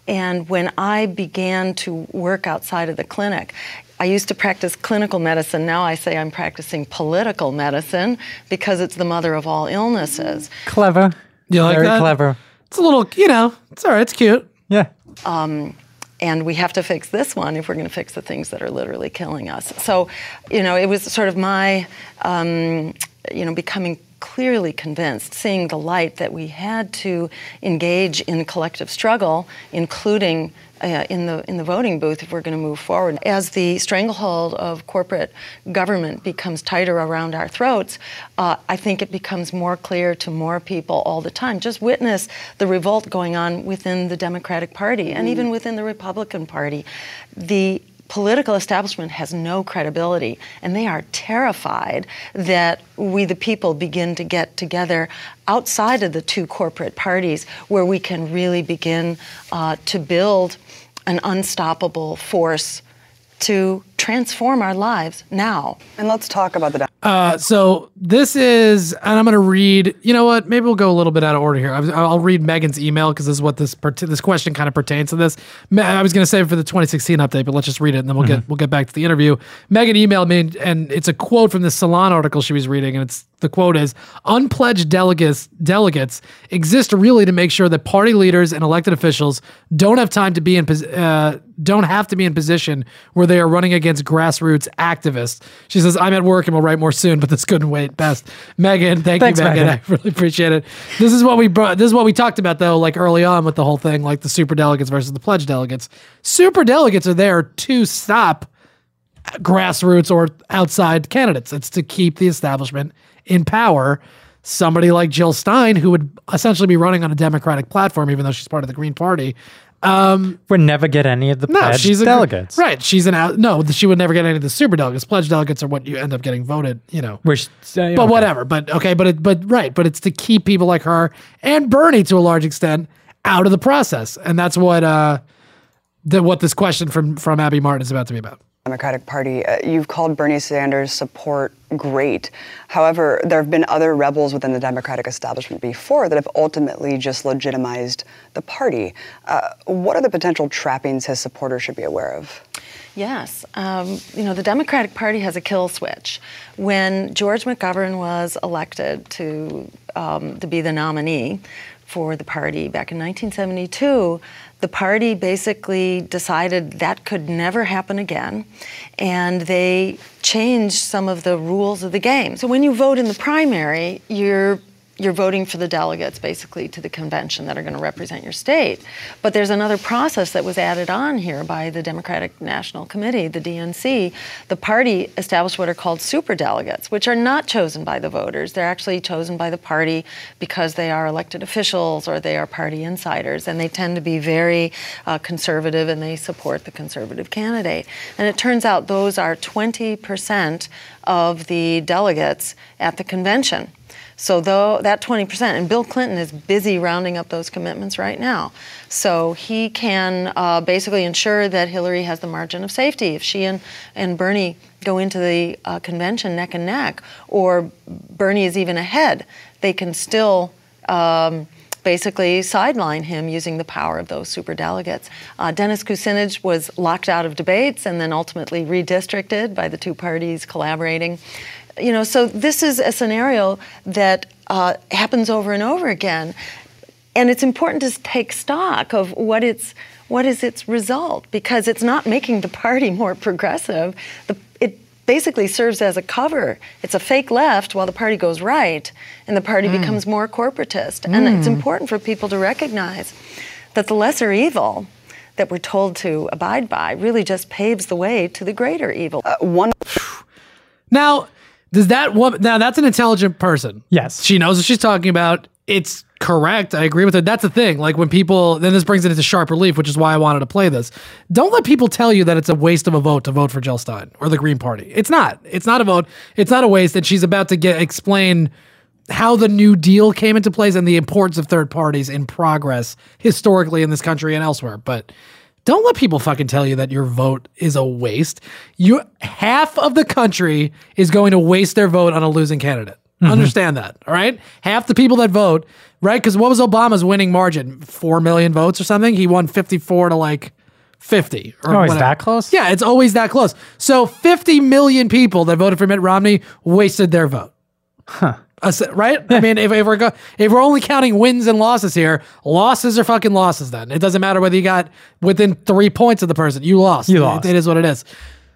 And when I began to work outside of the clinic, I used to practice clinical medicine. Now I say I'm practicing political medicine because it's the mother of all illnesses. Clever. You like Very that? clever. It's a little, you know, it's all right. It's cute. Yeah. Um, and we have to fix this one if we're going to fix the things that are literally killing us. So, you know, it was sort of my, um, you know, becoming clearly convinced, seeing the light that we had to engage in collective struggle, including uh, in the in the voting booth if we're going to move forward. As the stranglehold of corporate government becomes tighter around our throats, uh, I think it becomes more clear to more people all the time. Just witness the revolt going on within the Democratic Party and even within the Republican Party. The political establishment has no credibility, and they are terrified that we, the people, begin to get together outside of the two corporate parties where we can really begin uh, to build an unstoppable force to transform our lives now. And let's talk about the. Uh, so this is, and I'm going to read. You know what? Maybe we'll go a little bit out of order here. I was- I'll read Megan's email because this is what this part- this question kind of pertains to this. Me- I was going to save it for the 2016 update, but let's just read it and then we'll get we'll get back to the interview. Megan emailed me, and it's a quote from the Salon article she was reading, and it's the quote is: "Unpledged delegates delegates exist really to make sure that party leaders and elected officials don't have time to be in uh, don't have to be in position where they are running against grassroots activists." She says, "I'm at work and will write more soon, but this couldn't wait." Best, Megan. Thank Thanks, you, Megan. Megan. [laughs] I really appreciate it. This is what we brought. This is what we talked about though, like early on with the whole thing, like the super delegates versus the pledge delegates. Super delegates are there to stop grassroots or outside candidates. It's to keep the establishment in power. somebody like Jill Stein, who would essentially be running on a Democratic platform, even though she's part of the Green Party. Um, Would never get any of the no, pledged she's a delegates. Right, she's an out. No, she would never get any of the super delegates. Pledged delegates are what you end up getting voted. You know, Which, uh, but okay. whatever. But okay, but it, but right, but it's to keep people like her and Bernie to a large extent out of the process, and that's what uh, the, what this question from from Abby Martin is about to be about. Democratic Party. Uh, you've called Bernie Sanders' support great. However, there have been other rebels within the Democratic establishment before that have ultimately just legitimized the party. Uh, what are the potential trappings his supporters should be aware of? Yes. Um, you know, the Democratic Party has a kill switch. When George McGovern was elected to, um, to be the nominee for the party back in 1972, the party basically decided that could never happen again, and they changed some of the rules of the game. So when you vote in the primary, you're you're voting for the delegates basically to the convention that are going to represent your state. But there's another process that was added on here by the Democratic National Committee, the DNC. The party established what are called super delegates, which are not chosen by the voters. They're actually chosen by the party because they are elected officials or they are party insiders, and they tend to be very uh, conservative and they support the conservative candidate. And it turns out those are 20% of the delegates at the convention. So though that 20%, and Bill Clinton is busy rounding up those commitments right now. So he can uh, basically ensure that Hillary has the margin of safety. If she and, and Bernie go into the uh, convention neck and neck, or Bernie is even ahead, they can still um, basically sideline him using the power of those super delegates. Uh, Dennis Kucinich was locked out of debates and then ultimately redistricted by the two parties collaborating you know, so this is a scenario that uh, happens over and over again, and it's important to take stock of what its what is its result because it's not making the party [laughs] more progressive. The, it basically serves as a cover. It's a fake left while the party goes right, and the party Mm. becomes more corporatist. And it's Mm. important for people to recognize that the lesser evil that we're told to abide by really just paves the way to the greater evil. one Now, does that woman? Now that's an intelligent person. Yes, she knows what she's talking about. It's correct. I agree with her. That's the thing. Like when people, then this brings it into sharp relief, which is why I wanted to play this. Don't let people tell you that it's a waste of a vote to vote for Jill Stein or the Green Party. It's not. It's not a vote. It's not a waste. And she's about to get explain how the New Deal came into place and the importance of third parties in progress historically in this country and elsewhere. But don't let people fucking tell you that your vote is a waste. You half of the country is going to waste their vote on a losing candidate. Mhm. Understand that, all right? Half the people that vote, right? Because what was Obama's winning margin? Four million votes or something. He won fifty-four to like fifty. Or Oh, is whatever. that close? Yeah, it's always that close. So fifty million people that voted for Mitt Romney wasted their vote. Huh. Right? I mean, if, if we're go- if we're only counting wins and losses here, losses are fucking losses. Then it doesn't matter whether you got within three points of the person, you lost. You It- lost. it is what it is.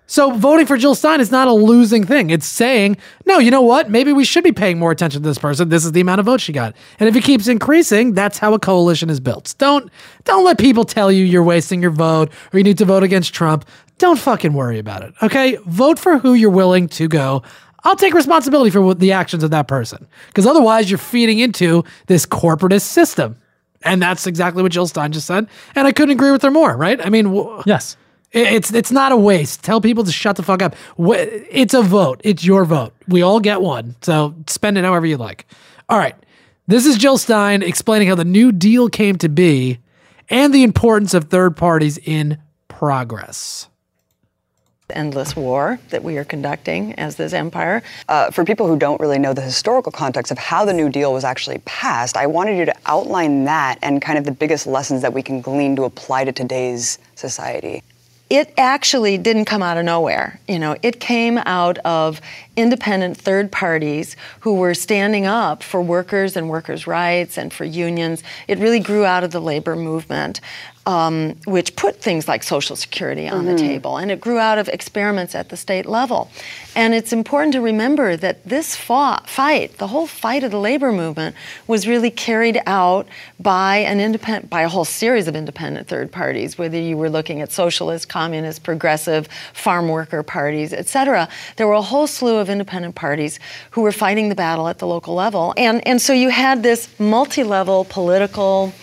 So voting for Jill Stein is not a losing thing. It's saying, no, you know what? Maybe we should be paying more attention to this person. This is the amount of votes she got, and if it keeps increasing, that's how a coalition is built. Don't don't let people tell you you're wasting your vote or you need to vote against Trump. Don't fucking worry about it. Okay, vote for who you're willing to go. I'll take responsibility for the actions of that person because otherwise you're feeding into this corporatist system. And that's exactly what Jill Stein just said. And I couldn't agree with her more, right? I mean, wh- yes. It's it's not a waste. Tell people to shut the fuck up. It's a vote. It's your vote. We all get one. So spend it however you like. All right. This is Jill Stein explaining how the New Deal came to be and the importance of third parties in progress. Endless war that we are conducting as this empire. Uh, for people who don't really know the historical context of how the New Deal was actually passed, I wanted you to outline that and kind of the biggest lessons that we can glean to apply to today's society. It actually didn't come out of nowhere. You know, it came out of independent third parties who were standing up for workers and workers' rights and for unions. It really grew out of the labor movement. Um, which put things like Social Security on the Mhm. table. And it grew out of experiments at the state level. And it's important to remember that this fought, fight, the whole fight of the labor movement, was really carried out by an independent, by a whole series of independent third parties, whether you were looking at socialist, communist, progressive, farm worker parties, et cetera. There were a whole slew of independent parties who were fighting the battle at the local level. And, and so you had this multi level political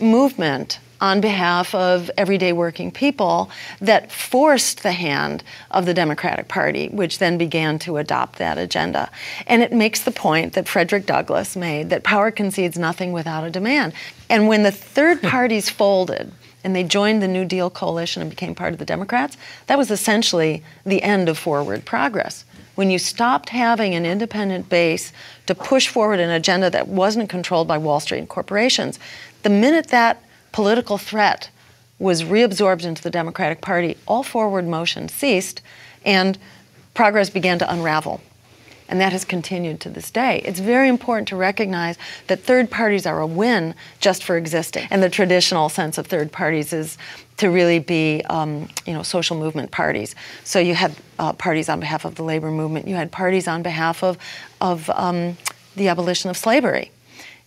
movement on behalf of everyday working people that forced the hand of the Democratic Party, which then began to adopt that agenda. And it makes the point that Frederick Douglass made that power concedes nothing without a demand. And when the third [laughs] parties folded, and they joined the New Deal coalition and became part of the Democrats, that was essentially the end of forward progress. When you stopped having an independent base to push forward an agenda that wasn't controlled by Wall Street and corporations, the minute that political threat was reabsorbed into the Democratic Party, all forward motion ceased and progress began to unravel. And that has continued to this day. It's very important to recognize that third parties are a win just for existing. And the traditional sense of third parties is to really be, um, you know, social movement parties. So you had uh, parties on behalf of the labor movement. You had parties on behalf of, of um, the abolition of slavery.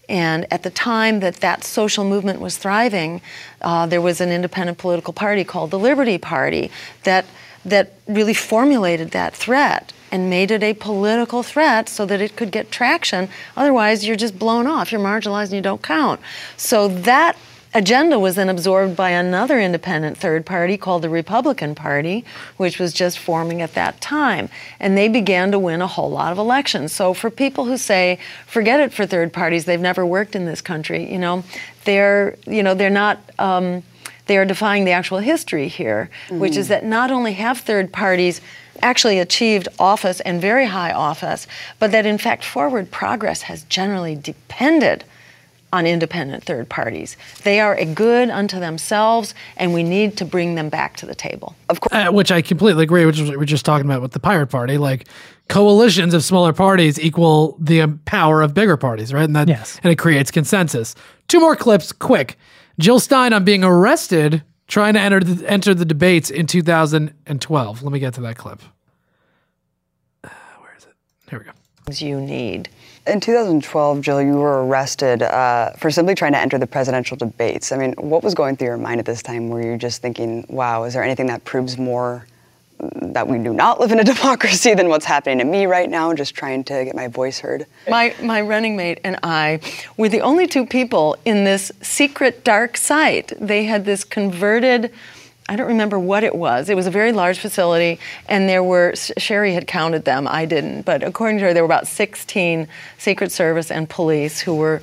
And at the time that that social movement was thriving, uh, there was an independent political party called the Liberty Party that, that really formulated that threat and made it a political threat so that it could get traction. Otherwise, you're just blown off, you're marginalized, and you don't count. So that agenda was then absorbed by another independent third party called the Republican Party, which was just forming at that time. And they began to win a whole lot of elections. So for people who say, forget it for third parties, they've never worked in this country, you know, they're, you know, they're not. Um, they are defying the actual history here, which is Mhm. that not only have third parties actually achieved office and very high office, but that in fact forward progress has generally depended on independent third parties. They are a good unto themselves, and we need to bring them back to the table. Of course. Uh, which I completely agree, which is what we were just talking about with the Pirate Party. Like coalitions of smaller parties equal the um, power of bigger parties, right? And that Yes. and it creates consensus. Two more clips, quick. Jill Stein on being arrested trying to enter the, enter the debates in 2012. Let me get to that clip. Uh, where is it? Here we go. You need. In 2012, Jill, you were arrested uh, for simply trying to enter the presidential debates. I mean, what was going through your mind at this time? Were you just thinking, wow, is there anything that proves more that we do not live in a [laughs] democracy than what's happening to me right now, just trying to get my voice heard? My, my running mate and I were the only two people in this secret dark site. They had this converted, I don't remember what it was. It was a very large facility, and there were, Cheri had counted them, I didn't, but according to her, there were about 16 Secret Service and police who were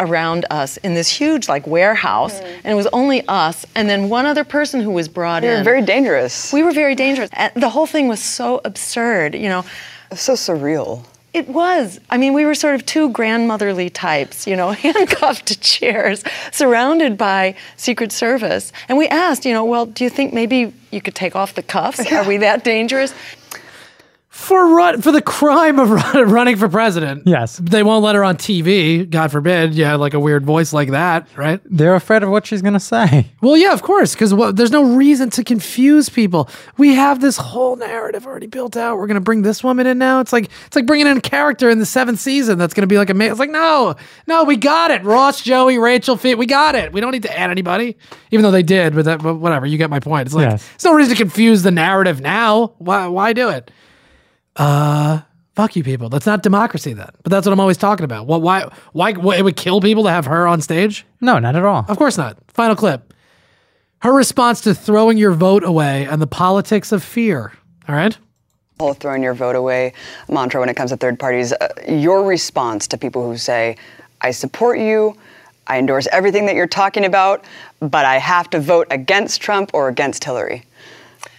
around us in this huge like warehouse hmm. and it was only us and then one other person who was brought You were in. very dangerous. we were very dangerous. And the whole thing was so absurd you know? So surreal it was. I mean, we were sort of two grandmotherly types, you know, [laughs] handcuffed to chairs, surrounded by Secret Service. And we asked, you know, well, do you think maybe you could take off the cuffs? Are we that dangerous? For run for the crime of [laughs] run, running for president. Yes. They won't let her on TV. God forbid. Had like a weird voice like that, right? They're afraid of what she's going to say. Well, yeah, of course, because well, there's no reason to confuse people. We have this whole narrative already built out. We're gonna bring this woman in now. It's like it's like bringing in a character in the seventh season that's gonna be like a. ma- It's like no, no, we got it. Ross, Joey, Rachel, Fit, we got it. We don't need to add anybody, even though they did. But that, but whatever. You get my point. It's like Yes. there's no reason to confuse the narrative now. Why? Why do it? Uh. Fuck you, people. That's not democracy, then. But that's what I'm always talking about. What? Why? Why? why it would kill people to have her on stage? No, not at all. Of course not. Final clip. Her response to throwing your vote away and the politics of fear. All right. whole throwing your vote away mantra when it comes to third parties. Uh, your response to people who say, I support you, I endorse everything that you're talking about, but I have to vote against Trump or against Hillary.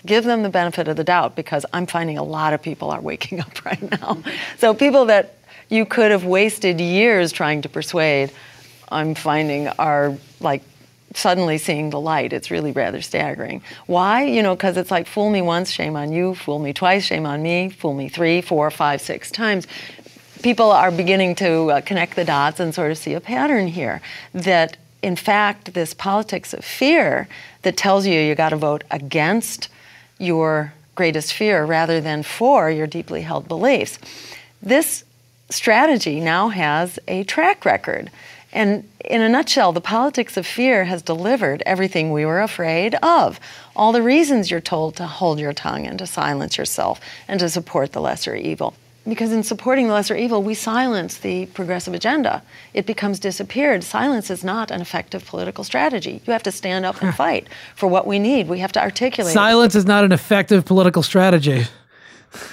Give them the benefit of the doubt because I'm finding a lot of people are waking [laughs] up right now. So people that you could have wasted years trying to persuade, I'm finding are like suddenly seeing the light. It's really rather staggering. Why? You know, because it's like fool me once, shame on you, fool me twice, shame on me, fool me three, four, five, six times. People are beginning to uh, connect the dots and sort of see a pattern here that in fact, this politics of fear that tells you you got to vote against your greatest fear rather than for your deeply held beliefs. This strategy now has a track record. And in a nutshell, the politics of fear has delivered everything we were afraid of. All the reasons you're told to hold your tongue and to silence yourself and to support the lesser evil. Because in supporting the lesser evil, we silence the progressive agenda. It becomes disappeared. Silence is not an effective political strategy. You have to stand up and fight for what we need. We have to articulate. Silence is not an effective political strategy.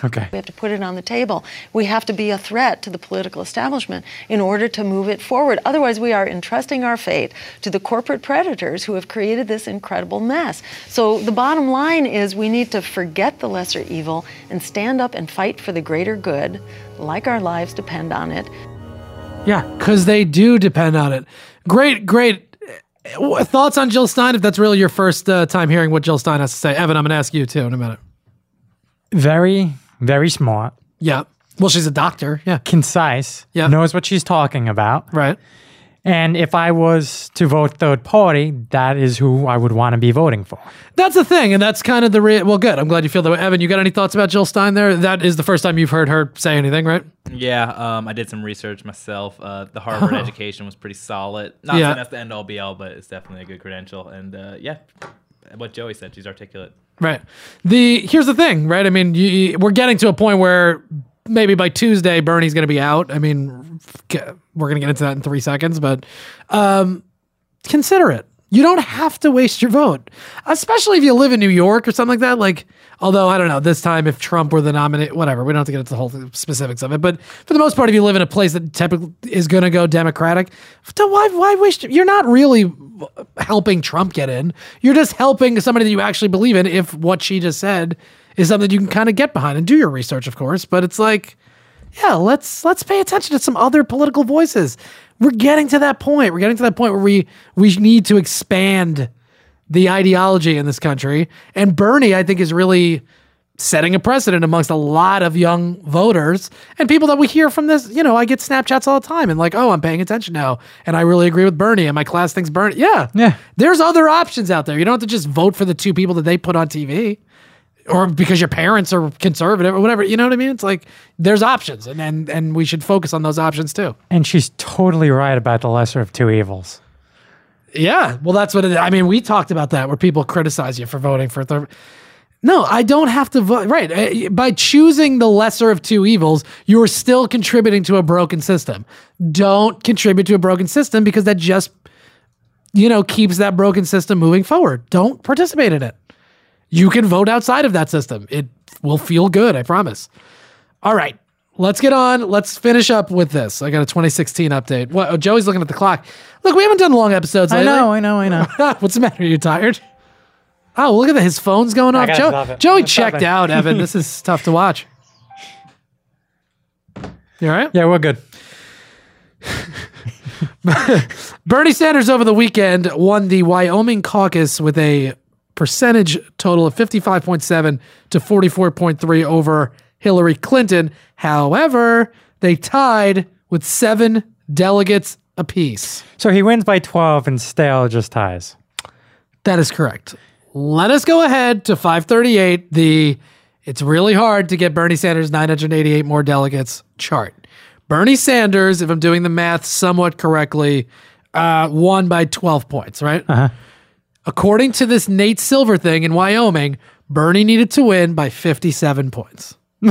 Okay. We have to put it on the table. We have to be a threat to the political establishment in order to move it forward. Otherwise, we are entrusting our fate to the corporate predators who have created this incredible mess. So, the bottom line is we need to forget the lesser evil and stand up and fight for the greater good, like our lives depend on it. Yeah, because they do depend on it. Great, great. Thoughts on Jill Stein? If that's really your first uh, time hearing what Jill Stein has to say, Evan, I'm going to ask you too in a minute. Very, very smart. Yeah. Well, she's a doctor. Yeah. Concise. Yeah. Knows what she's talking about. Right. And if I was to vote third party, that is who I would want to be voting for. That's the thing, and that's kind of the re- well. Good. I'm glad you feel that way, Evan. You got any thoughts about Jill Stein? There, that is the first time you've heard her say anything, right? Yeah, um, I did some research myself. Uh, the Harvard Oh. [laughs] education was pretty solid. Not Yeah. saying that's the end all be all, but it's definitely a good credential. And uh, yeah, what Joey said, she's articulate. Right. The here's the thing, right? I mean, you, we're getting to a point where maybe by Tuesday Bernie's going to be out. I mean, we're going to get into that in three seconds, but um, consider it. You don't have to waste your vote, especially if you live in New York or something like that. Like, although I don't know, this time if Trump were the nominee, whatever, we don't have to get into the whole specifics of it. But for the most part, if you live in a place that typically is going to go Democratic, why why waste? You're not really helping Trump get in. You're just helping somebody that you actually believe in. If what she just said is something you can kind of get behind and do your research, of course. But it's like, yeah, let's let's pay attention to some other political voices. We're getting to that point. We're getting to that point where we we need to expand the ideology in this country. And Bernie, I think, is really setting a precedent amongst a lot of young voters and people that we hear from this. You know, I get Snapchats all the time and like, oh, I'm paying attention now. And I really agree with Bernie and my class thinks Bernie. Yeah. Yeah. There's other options out there. You don't have to just vote for the two people that they put on TV or because your parents are conservative or whatever. You know what I mean? It's like there's options and, and, and we should focus on those options too. And she's totally right about the lesser of two evils. Yeah, well, that's what it. I mean, we talked about that where people criticize you for voting for third. No, I don't have to vote. Right, eh, by choosing the lesser of two evils, you are still contributing to a broken system. Don't contribute to a broken system because that just, you know, keeps that broken system moving forward. Don't participate in it. You can vote outside of that system. It will feel good. I promise. All right. Let's get on. Let's finish up with this. I got a 2016 update. What? Oh, Joey's looking at the clock. Look, we haven't done long episodes. I know, I know, I know. [laughs] What's the matter? Are you tired? Oh, look at that. His phone's going off. gotta Joe. Joey I'm stopping. checked out, Evan. [laughs] This is tough to watch. You all right? Yeah, we're good. [laughs] Bernie Sanders over the weekend won the Wyoming caucus with a percentage total of 55.7 to 44.3 over Hillary Clinton. However, they tied with seven delegates apiece. So he wins by 12 and Stale just ties. That is correct. Let us go ahead to 538. The it's really hard to get Bernie Sanders 988 more delegates chart. Bernie Sanders, if I'm doing the math somewhat correctly, uh, won by 12 points, right? Uh-huh. According to this Nate Silver thing in Wyoming, Bernie needed to win by 57 points. [laughs]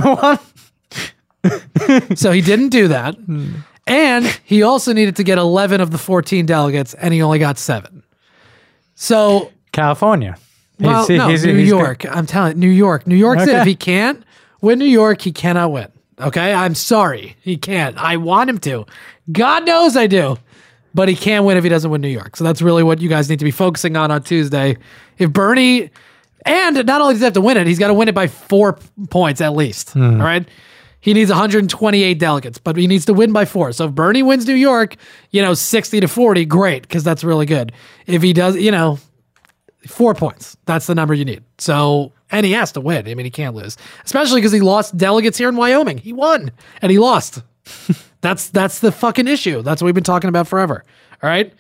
so he didn't do that. And he also needed to get 11 of the 14 delegates, and he only got seven. So California. well, He's- no, he's- New he's good. York. I'm telling you, New York. New York. Okay. If he can't win New York, he cannot win. Okay, I'm sorry, he can't. I want him to. God knows I do, but he can't win if he doesn't win New York. So that's really what you guys need to be focusing on on Tuesday. If Bernie, and not only does he have to win it, he's got to win it by four points at least. Hmm. All right. He needs 128 delegates, but he needs to win by four. So if Bernie wins New York, you know, 60 to 40, great, because that's really good. If he does, you know, four points. That's the number you need. So, and he has to win. I mean, he can't lose, especially because he lost delegates here in Wyoming. He won and he lost. [laughs] that's that's the fucking issue. That's what we've been talking about forever. All right.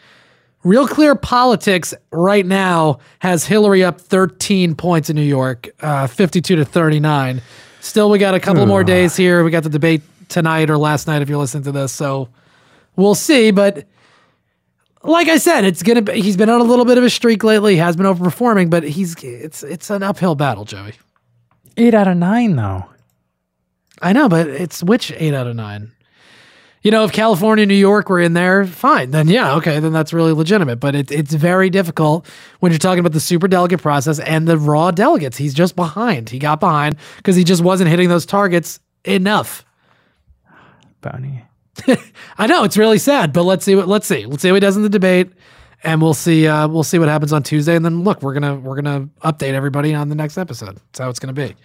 Real Clear Politics right now has Hillary up 13 points in New York, uh, 52 to 39. Still, we got a couple more days here. We got the debate tonight or last night if you're listening to this. So we'll see. But like I said, it's gonna. Be, he's been on a little bit of a streak lately. He has been overperforming, but he's it's it's an uphill battle, Joey. Eight out of nine, though. I know, but it's which eight out of nine? You know, if California, New York were in there, fine. Then yeah, okay, then that's really legitimate. But it, it's very difficult when you're talking about the super delegate process and the raw delegates. He's just behind. He got behind because he just wasn't hitting those targets enough. Boney. [laughs] I know it's really sad, but let's see what let's see. Let's see what he does in the debate, and we'll see. Uh, we'll see what happens on Tuesday, and then look, we're gonna we're gonna update everybody on the next episode. That's how it's gonna be.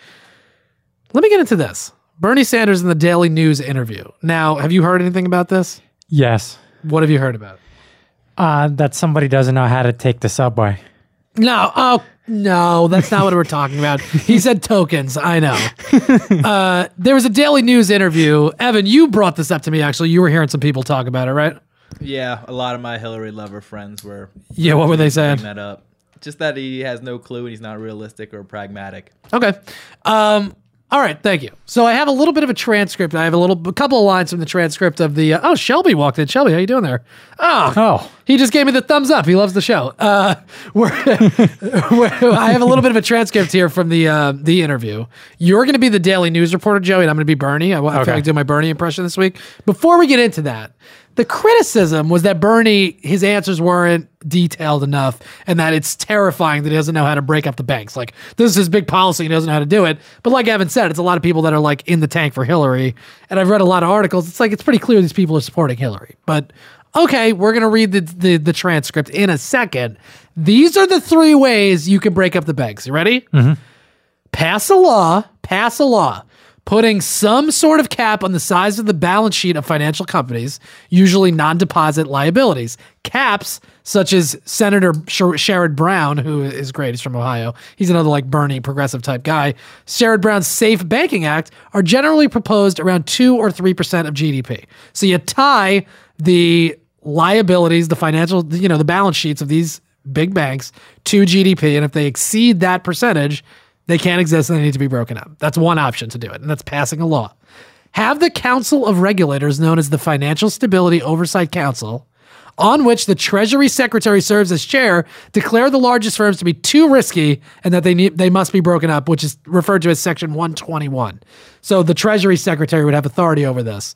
Let me get into this. Bernie Sanders in the Daily News interview. Now, have you heard anything about this? Yes. What have you heard about? Uh, that somebody doesn't know how to take the subway. No. Oh no, that's not what we're talking about. [laughs] He said tokens. I know. Uh, there was a Daily News interview. Evan, you brought this up to me. Actually, you were hearing some people talk about it, right? Yeah, a lot of my Hillary lover friends were. Yeah, what were they saying? bringing That up. Just that he has no clue and he's not realistic or pragmatic. Okay. Um, all right. Thank you. So I have a little bit of a transcript. I have a little, a couple of lines from the transcript of the. Uh, oh, Shelby walked in. Shelby, how you doing there? Oh, oh, he just gave me the thumbs up. He loves the show. Uh, [laughs] we're, we're- I have a little bit of a transcript here from the uh, the interview. You're going to be the Daily News reporter, Joey, and I'm going to be Bernie. I, I Okay. feel like doing my Bernie impression this week. Before we get into that, the criticism was that Bernie, his answers weren't detailed enough, and that it's terrifying that he doesn't know how to break up the banks. Like this is his big policy, he doesn't know how to do it. But like Evan said, it's a lot of people that are like in the tank for Hillary, and I've read a lot of articles. It's like it's pretty clear these people are supporting Hillary, but. Okay, we're gonna read the, the the transcript in a second. These are the three ways you can break up the banks. You ready? Mm-hmm. pass a law, pass a law, putting some sort of cap on the size of the balance sheet of financial companies, usually non deposit liabilities. Caps, such as Senator Sher- Sherrod Brown, who is great, he's from Ohio. He's another like Bernie progressive type guy. Sherrod Brown's Safe Banking Act are generally proposed around 2 or 3% of GDP. So you tie the liabilities, the financial, you know, the balance sheets of these big banks to GDP. And if they exceed that percentage, they can't exist and they need to be broken up. That's one option to do it, and that's passing a law. Have the Council of Regulators, known as the Financial Stability Oversight Council, on which the Treasury Secretary serves as chair, declare the largest firms to be too risky and that they need they must be broken up, which is referred to as Section 121. So the Treasury Secretary would have authority over this.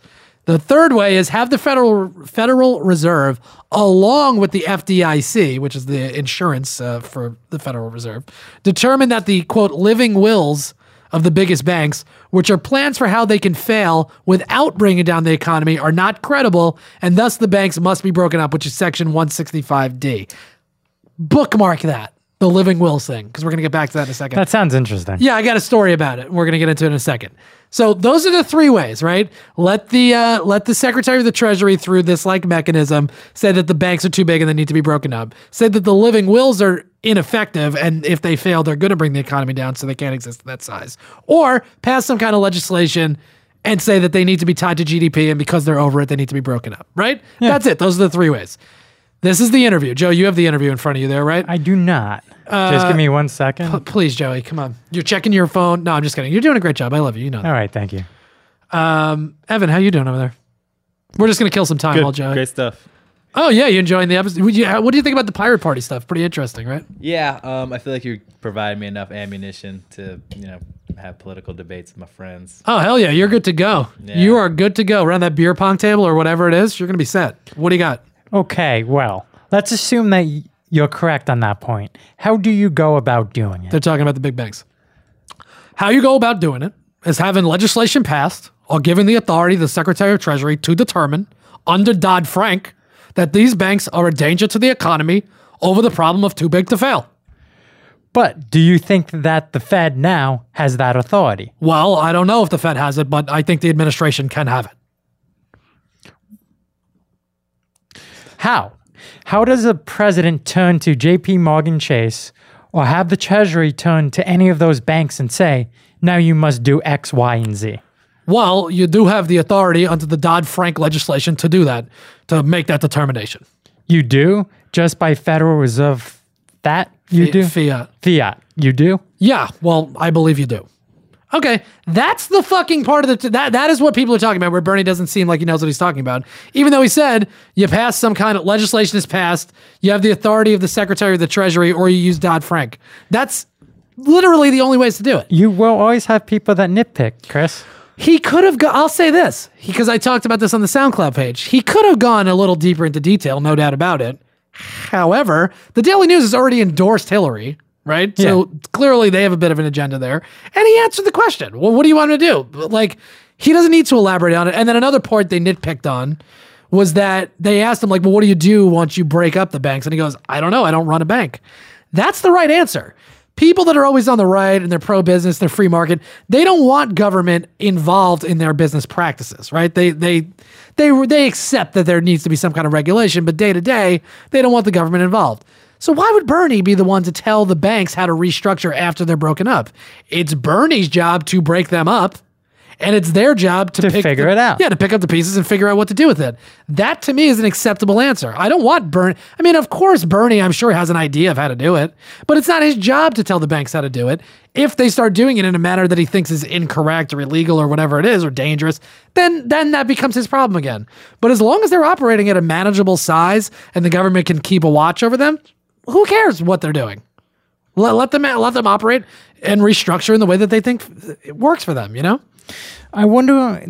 The third way is have the Federal Federal Reserve, along with the FDIC, which is the insurance uh, for the Federal Reserve, determine that the quote living wills of the biggest banks, which are plans for how they can fail without bringing down the economy, are not credible, and thus the banks must be broken up, which is Section 165D. Bookmark that, the living wills thing, because we're going to get back to that in a second. That sounds interesting. Yeah, I got a story about it. We're going to get into it in a second. So those are the three ways, right? Let the uh, let the Secretary of the Treasury through this like mechanism say that the banks are too big and they need to be broken up. Say that the living wills are ineffective and if they fail, they're going to bring the economy down, so they can't exist at that size. Or pass some kind of legislation and say that they need to be tied to GDP and because they're over it, they need to be broken up. Right? That's it. Those are the three ways. This is the interview. Joe, you have the interview in front of you there, right? I do not. Just Uh, give me one second. P- please, Joey, come on. You're checking your phone. No, I'm just kidding. You're doing a great job. I love you. You know. All right, thank you. Um, Evan, how you doing over there? We're just gonna kill some time Good, while Joey. great stuff. Oh yeah, you enjoying the episode? Would you- What do you think about the pirate party stuff? Pretty interesting, right? Yeah, um, I feel like you provided me enough ammunition to, you know, have political debates with my friends. Oh hell yeah, you're good to go. Yeah. You are good to go. Around that beer pong table or whatever it is, you're gonna be set. What do you got? Okay, well, let's assume that y- you're correct on that point. How do you go about doing it? They're talking about the big banks. How you go about doing it is having legislation passed or giving the authority to the Secretary of Treasury to determine, under Dodd Frank, that these banks are a danger to the economy over the problem of too big to fail. But do you think that the Fed now has that authority? Well, I don't know if the Fed has it, but I think the administration can have it. How? How does a president turn to JP Morgan Chase or have the Treasury turn to any of those banks and say, now you must do X, Y, and Z? Well, you do have the authority under the Dodd Frank legislation to do that, to make that determination. You do? just by Federal Reserve. That you Fi- do fiat. Fiat. You do. Yeah, well, I believe you do. Okay, that's the fucking part of the that that is what people are talking about. Where Bernie doesn't seem like he knows what he's talking about, even though he said you pass some kind of legislation is passed, you have the authority of the Secretary of the Treasury, or you use Dodd Frank. That's literally the only ways to do it. You will always have people that nitpick, Chris. He could have. Go- I'll say this because I talked about this on the SoundCloud page. He could have gone a little deeper into detail, no doubt about it. However, the Daily News has already endorsed Hillary, right? So clearly they have a bit of an agenda there. And he answered the question. Well, what do you want him to do? Like, he doesn't need to elaborate on it. And then another part they nitpicked on was that they asked him, like, well, what do you do once you break up the banks? And he goes, I don't know. I don't run a bank. That's the right answer. People that are always on the right and they're pro business, they're free market, they don't want government involved in their business practices, right? They they they they accept that there needs to be some kind of regulation, but day to day, they don't want the government involved. So why would Bernie be the one to tell the banks how to restructure after they're broken up? It's Bernie's job to break them up. And it's their job to, pick figure the- it out. Yeah, to pick up the pieces and figure out what to do with it. That to me is an acceptable answer. I don't want Bernie. I mean, of course, Bernie, I'm sure, has an idea of how to do it, but it's not his job to tell the banks how to do it. If they start doing it in a manner that he thinks is incorrect or illegal or whatever it is or dangerous, then then that becomes his problem again. But as long as they're operating at a manageable size and the government can keep a watch over them, who cares what they're doing? Let, let them let them operate and restructure in the way that they think it works for them. You know. I wonder,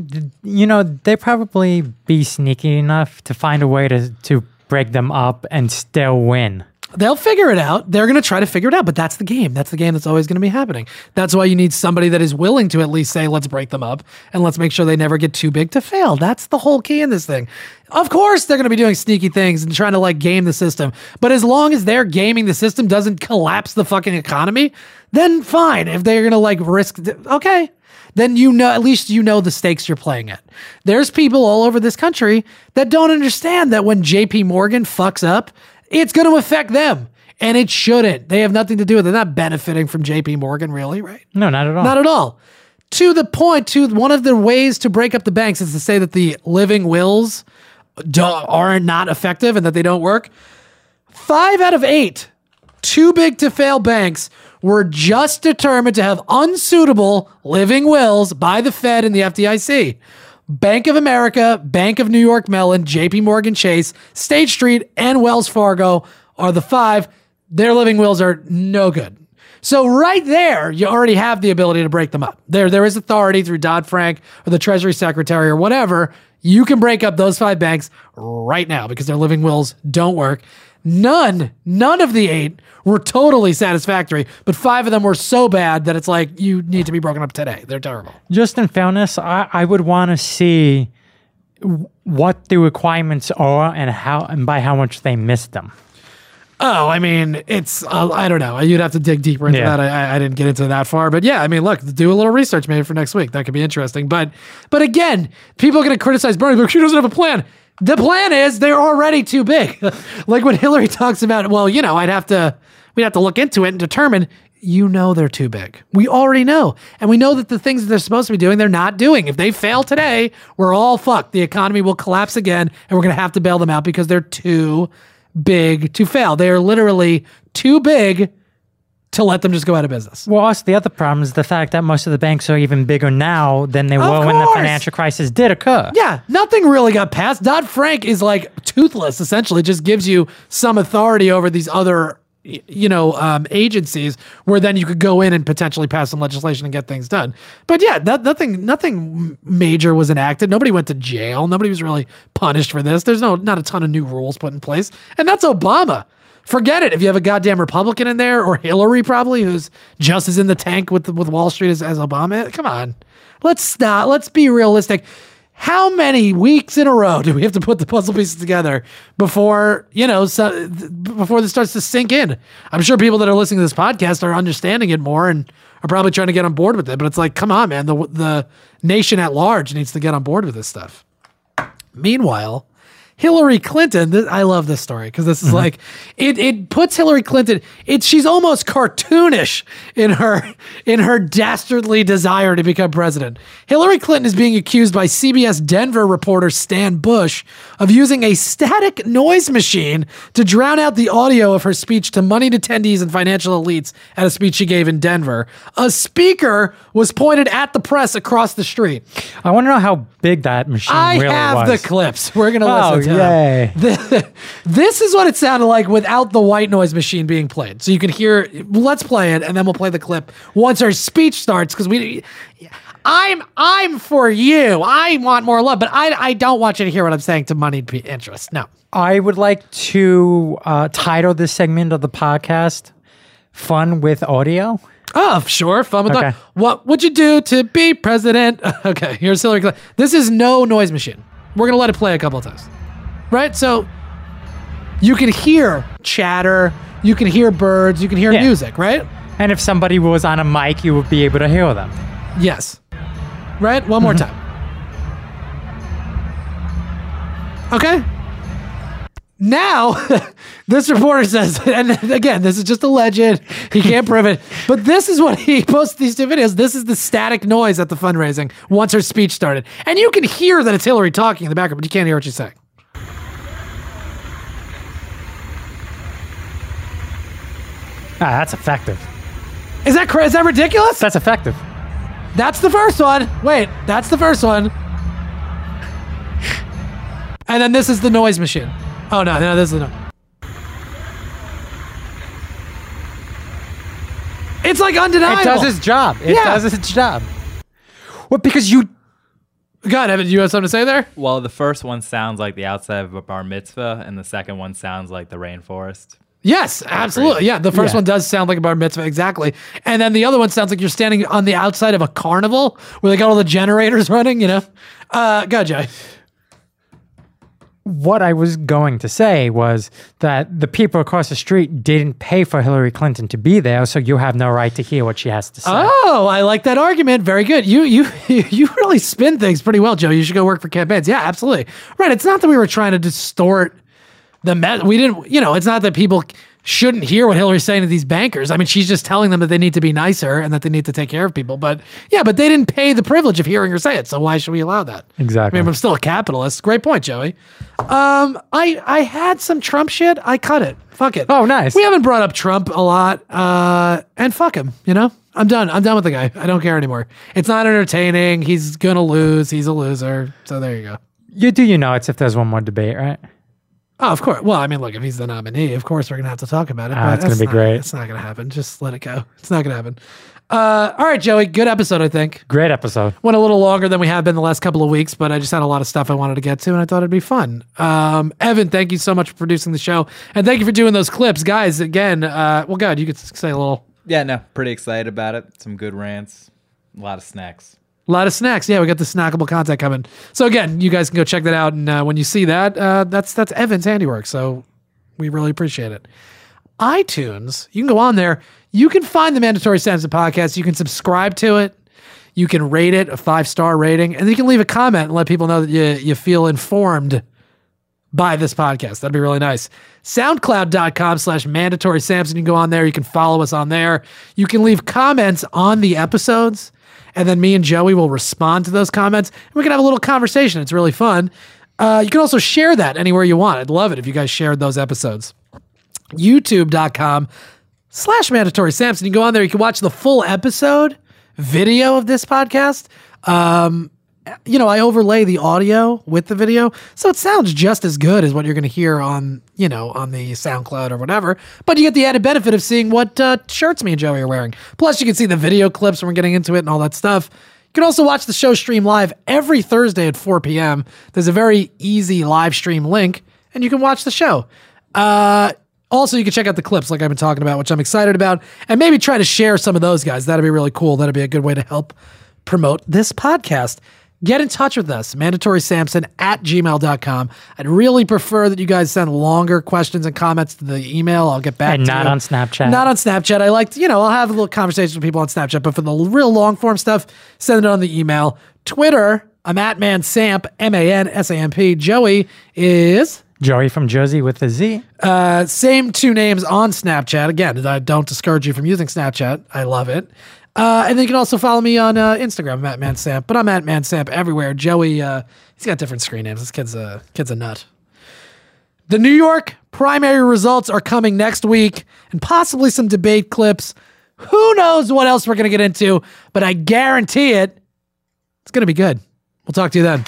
you know, they probably be sneaky enough to find a way to to break them up and still win. They'll figure it out. They're going to try to figure it out, but that's the game. That's the game that's always going to be happening. That's why you need somebody that is willing to at least say, let's break them up and let's make sure they never get too big to fail. That's the whole key in this thing. Of course, they're going to be doing sneaky things and trying to like game the system. But as long as they're gaming the system doesn't collapse the fucking economy, then fine. If they're going to like risk, okay, then you know at least you know the stakes you're playing at. There's people all over this country that don't understand that when JP Morgan fucks up, it's going to affect them. And it shouldn't. They have nothing to do with it. They're not benefiting from JP Morgan, really, right? No, not at all. Not at all. To the point, to one of the ways to break up the banks is to say that the living wills are not effective and that they don't work. Five out of eight too big to fail banks were just determined to have unsuitable living wills by the Fed and the FDIC. Bank of America, Bank of New York Mellon, JP Morgan Chase, State Street, and Wells Fargo are the five. Their living wills are no good. So right there, you already have the ability to break them up. There, there is authority through Dodd Frank or the Treasury Secretary or whatever. You can break up those five banks right now because their living wills don't work. None, none of the eight were totally satisfactory, but five of them were so bad that it's like you need to be broken up today. They're terrible. Just in fairness, I, I would want to see what the requirements are and how and by how much they missed them. Oh, I mean, it's uh, I don't know. You'd have to dig deeper into Yeah. that. I, I- didn't get into that far, but yeah, I mean, look, do a little research maybe for next week. That could be interesting. But but again, people are going to criticize Bernie, but she doesn't have a plan. The plan is they're already too big. [laughs] like when Hillary talks about, well, you know, I'd have to we'd have to look into it and determine. You know they're too big. We already know. And we know that the things that they're supposed to be doing, they're not doing. If they fail today, we're all fucked. The economy will collapse again, and we're going to have to bail them out because they're too big to fail. They are literally too big to let them just go out of business. Well, also the other problem is the fact that most of the banks are even bigger now than they Of were when the course. financial crisis did occur. Yeah, nothing really got passed. Dodd Frank is like toothless, essentially. It just gives you some authority over these other, y- you know, um, agencies where then you could go in and potentially pass some legislation and get things done. But yeah, that, nothing, nothing major was enacted. Nobody went to jail. Nobody was really punished for this. There's no, not a ton of new rules put in place, and that's Obama. Forget it. If you have a goddamn Republican in there or Hillary, probably who's just as in the tank with with Wall Street as, as Obama. Come on, let's stop. Let's be realistic. How many weeks in a row do we have to put the puzzle pieces together before you know so, before this starts to sink in? I'm sure people that are listening to this podcast are understanding it more and are probably trying to get on board with it. But it's like, come on, man. The the nation at large needs to get on board with this stuff. Meanwhile, Hillary Clinton. Th- I love this story because this is Mhm. like it. It puts Hillary Clinton. It's she's almost cartoonish in her in her dastardly desire to become president. Hillary Clinton is being accused by CBS Denver reporter Stan Bush of using a static noise machine to drown out the audio of her speech to moneyed attendees and financial elites at a speech she gave in Denver. A speaker was pointed at the press across the street. I want to know how big that machine I really have was. the clips. We're gonna Oh, listen yay. [laughs] this is what it sounded like without the white noise machine being played. So you can hear. Let's play it, and then we'll play the clip once our speech starts. Because we, I'm I'm for you. I want more love, but I I don't want you to hear what I'm saying to moneyed pe- interests. No. I would like to uh, title this segment of the podcast "Fun with Audio." Oh, sure. Fun with Okay. What would you do to be president? [laughs] Okay, here's Hillary Clinton. This is no noise machine. We're going to let it play a couple of times. Right? So you can hear chatter, you can hear birds, you can hear Yeah. music, right? And if somebody was on a mic, you would be able to hear them. Yes. Right? One more mm-hmm. time. Okay. Now, [laughs] this reporter says, [laughs] and again, this is just a legend. He can't prove it. But this is what he [laughs] posts these two videos. This is the static noise at the fundraising once her speech started. And you can hear that it's Hillary talking in the background, but you can't hear what she's saying. Ah, that's effective. Is that cra- is that ridiculous? That's effective. That's the first one. Wait, that's the first one. And then this is the noise machine. Oh no, no, this is the no. It's like undeniable. It does its job. It Yeah. does its job. Well, because you God, Evan, do you have something to say there? Well, the first one sounds like the outside of a bar mitzvah, and the second one sounds like the rainforest. Yes, absolutely. Yeah, the first Yeah. one does sound like a bar mitzvah, exactly. And then the other one sounds like you're standing on the outside of a carnival where they got all the generators [laughs] running, you know? Uh, go, Jay. what I was going to say was that the people across the street didn't pay for Hillary Clinton to be there, so you have no right to hear what she has to say. Oh, I like that argument. Very good. You you [laughs] you really spin things pretty well, Joe. You should go work for campaigns. Yeah, absolutely. Right. It's not that we were trying to distort the me- we didn't you know, it's not that people shouldn't hear what Hillary's saying to these bankers. I mean, she's just telling them that they need to be nicer and that they need to take care of people. But yeah, but they didn't pay the privilege of hearing her say it. So why should we allow that? Exactly. I mean, I'm still a capitalist. Great point, Joey. Um, I I had some Trump shit. I cut it. Fuck it. Oh, nice. We haven't brought up Trump a lot. Uh, and fuck him. You know, I'm done. I'm done with the guy. I don't care anymore. It's not entertaining. He's gonna lose. He's a loser. So there you go. You do you know it's if there's one more debate, right? Oh, of course. Well, I mean, look, if he's the nominee, of course we're gonna have to talk about it. Ah, but it's gonna be not- great. It's not gonna happen. Just let it go. It's not gonna happen. Uh, all right, Joey. Good episode, I think. Great episode. Went a little longer than we have been the last couple of weeks, but I just had a lot of stuff I wanted to get to, and I thought it'd be fun. Um, Evan, thank you so much for producing the show, and thank you for doing those clips, guys. Again, uh, well, God, you could say a little. Yeah, no, pretty excited about it. Some good rants, a lot of snacks. A lot of snacks. Yeah, we got the snackable content coming. So again, you guys can go check that out, and uh, when you see that, uh, that's that's Evan's handiwork. So we really appreciate it. iTunes, you can go on there. You can find the Mandatory Sampson podcast. You can subscribe to it. You can rate it a five star rating, and you can leave a comment and let people know that you you feel informed by this podcast. That'd be really nice. SoundCloud.com slash mandatory Sampson. You can go on there. You can follow us on there. You can leave comments on the episodes. And then me and Joey will respond to those comments. And we can have a little conversation. It's really fun. Uh, you can also share that anywhere you want. I'd love it if you guys shared those episodes. YouTube.com slash mandatory Sampson. You can go on there. You can watch the full episode video of this podcast. Um, you know, I overlay the audio with the video, so it sounds just as good as what you're going to hear on, you know, on the SoundCloud or whatever. But you get the added benefit of seeing what uh, shirts me and Joey are wearing. Plus, you can see the video clips when we're getting into it and all that stuff. You can also watch the show stream live every Thursday at 4 p.m. There's a very easy live stream link, and you can watch the show. Uh, also, you can check out the clips like I've been talking about, which I'm excited about, and maybe try to share some of those guys. That'd be really cool. That'd be a good way to help promote this podcast. Get in touch with us, mandatorysampson at gmail.com. I'd really prefer that you guys send longer questions and comments to the email. I'll get back And to not you. on Snapchat. Not on Snapchat. I like to, you know, I'll have a little conversation with people on Snapchat, but for the real long form stuff, send it on the email. Twitter, I'm at Man Samp, M A N S A M P. Joey is Joey from Jersey with a Z. uh, same two names on Snapchat. Again, I don't discourage you from using Snapchat. I love it. Uh, and then you can also follow me on uh, Instagram, I'm at ManSamp. But I'm at ManSamp everywhere. Joey, uh, he's got different screen names. This kid's a kid's a nut. The New York primary results are coming next week, and possibly some debate clips. Who knows what else we're going to get into? But I guarantee it, it's going to be good. We'll talk to you then.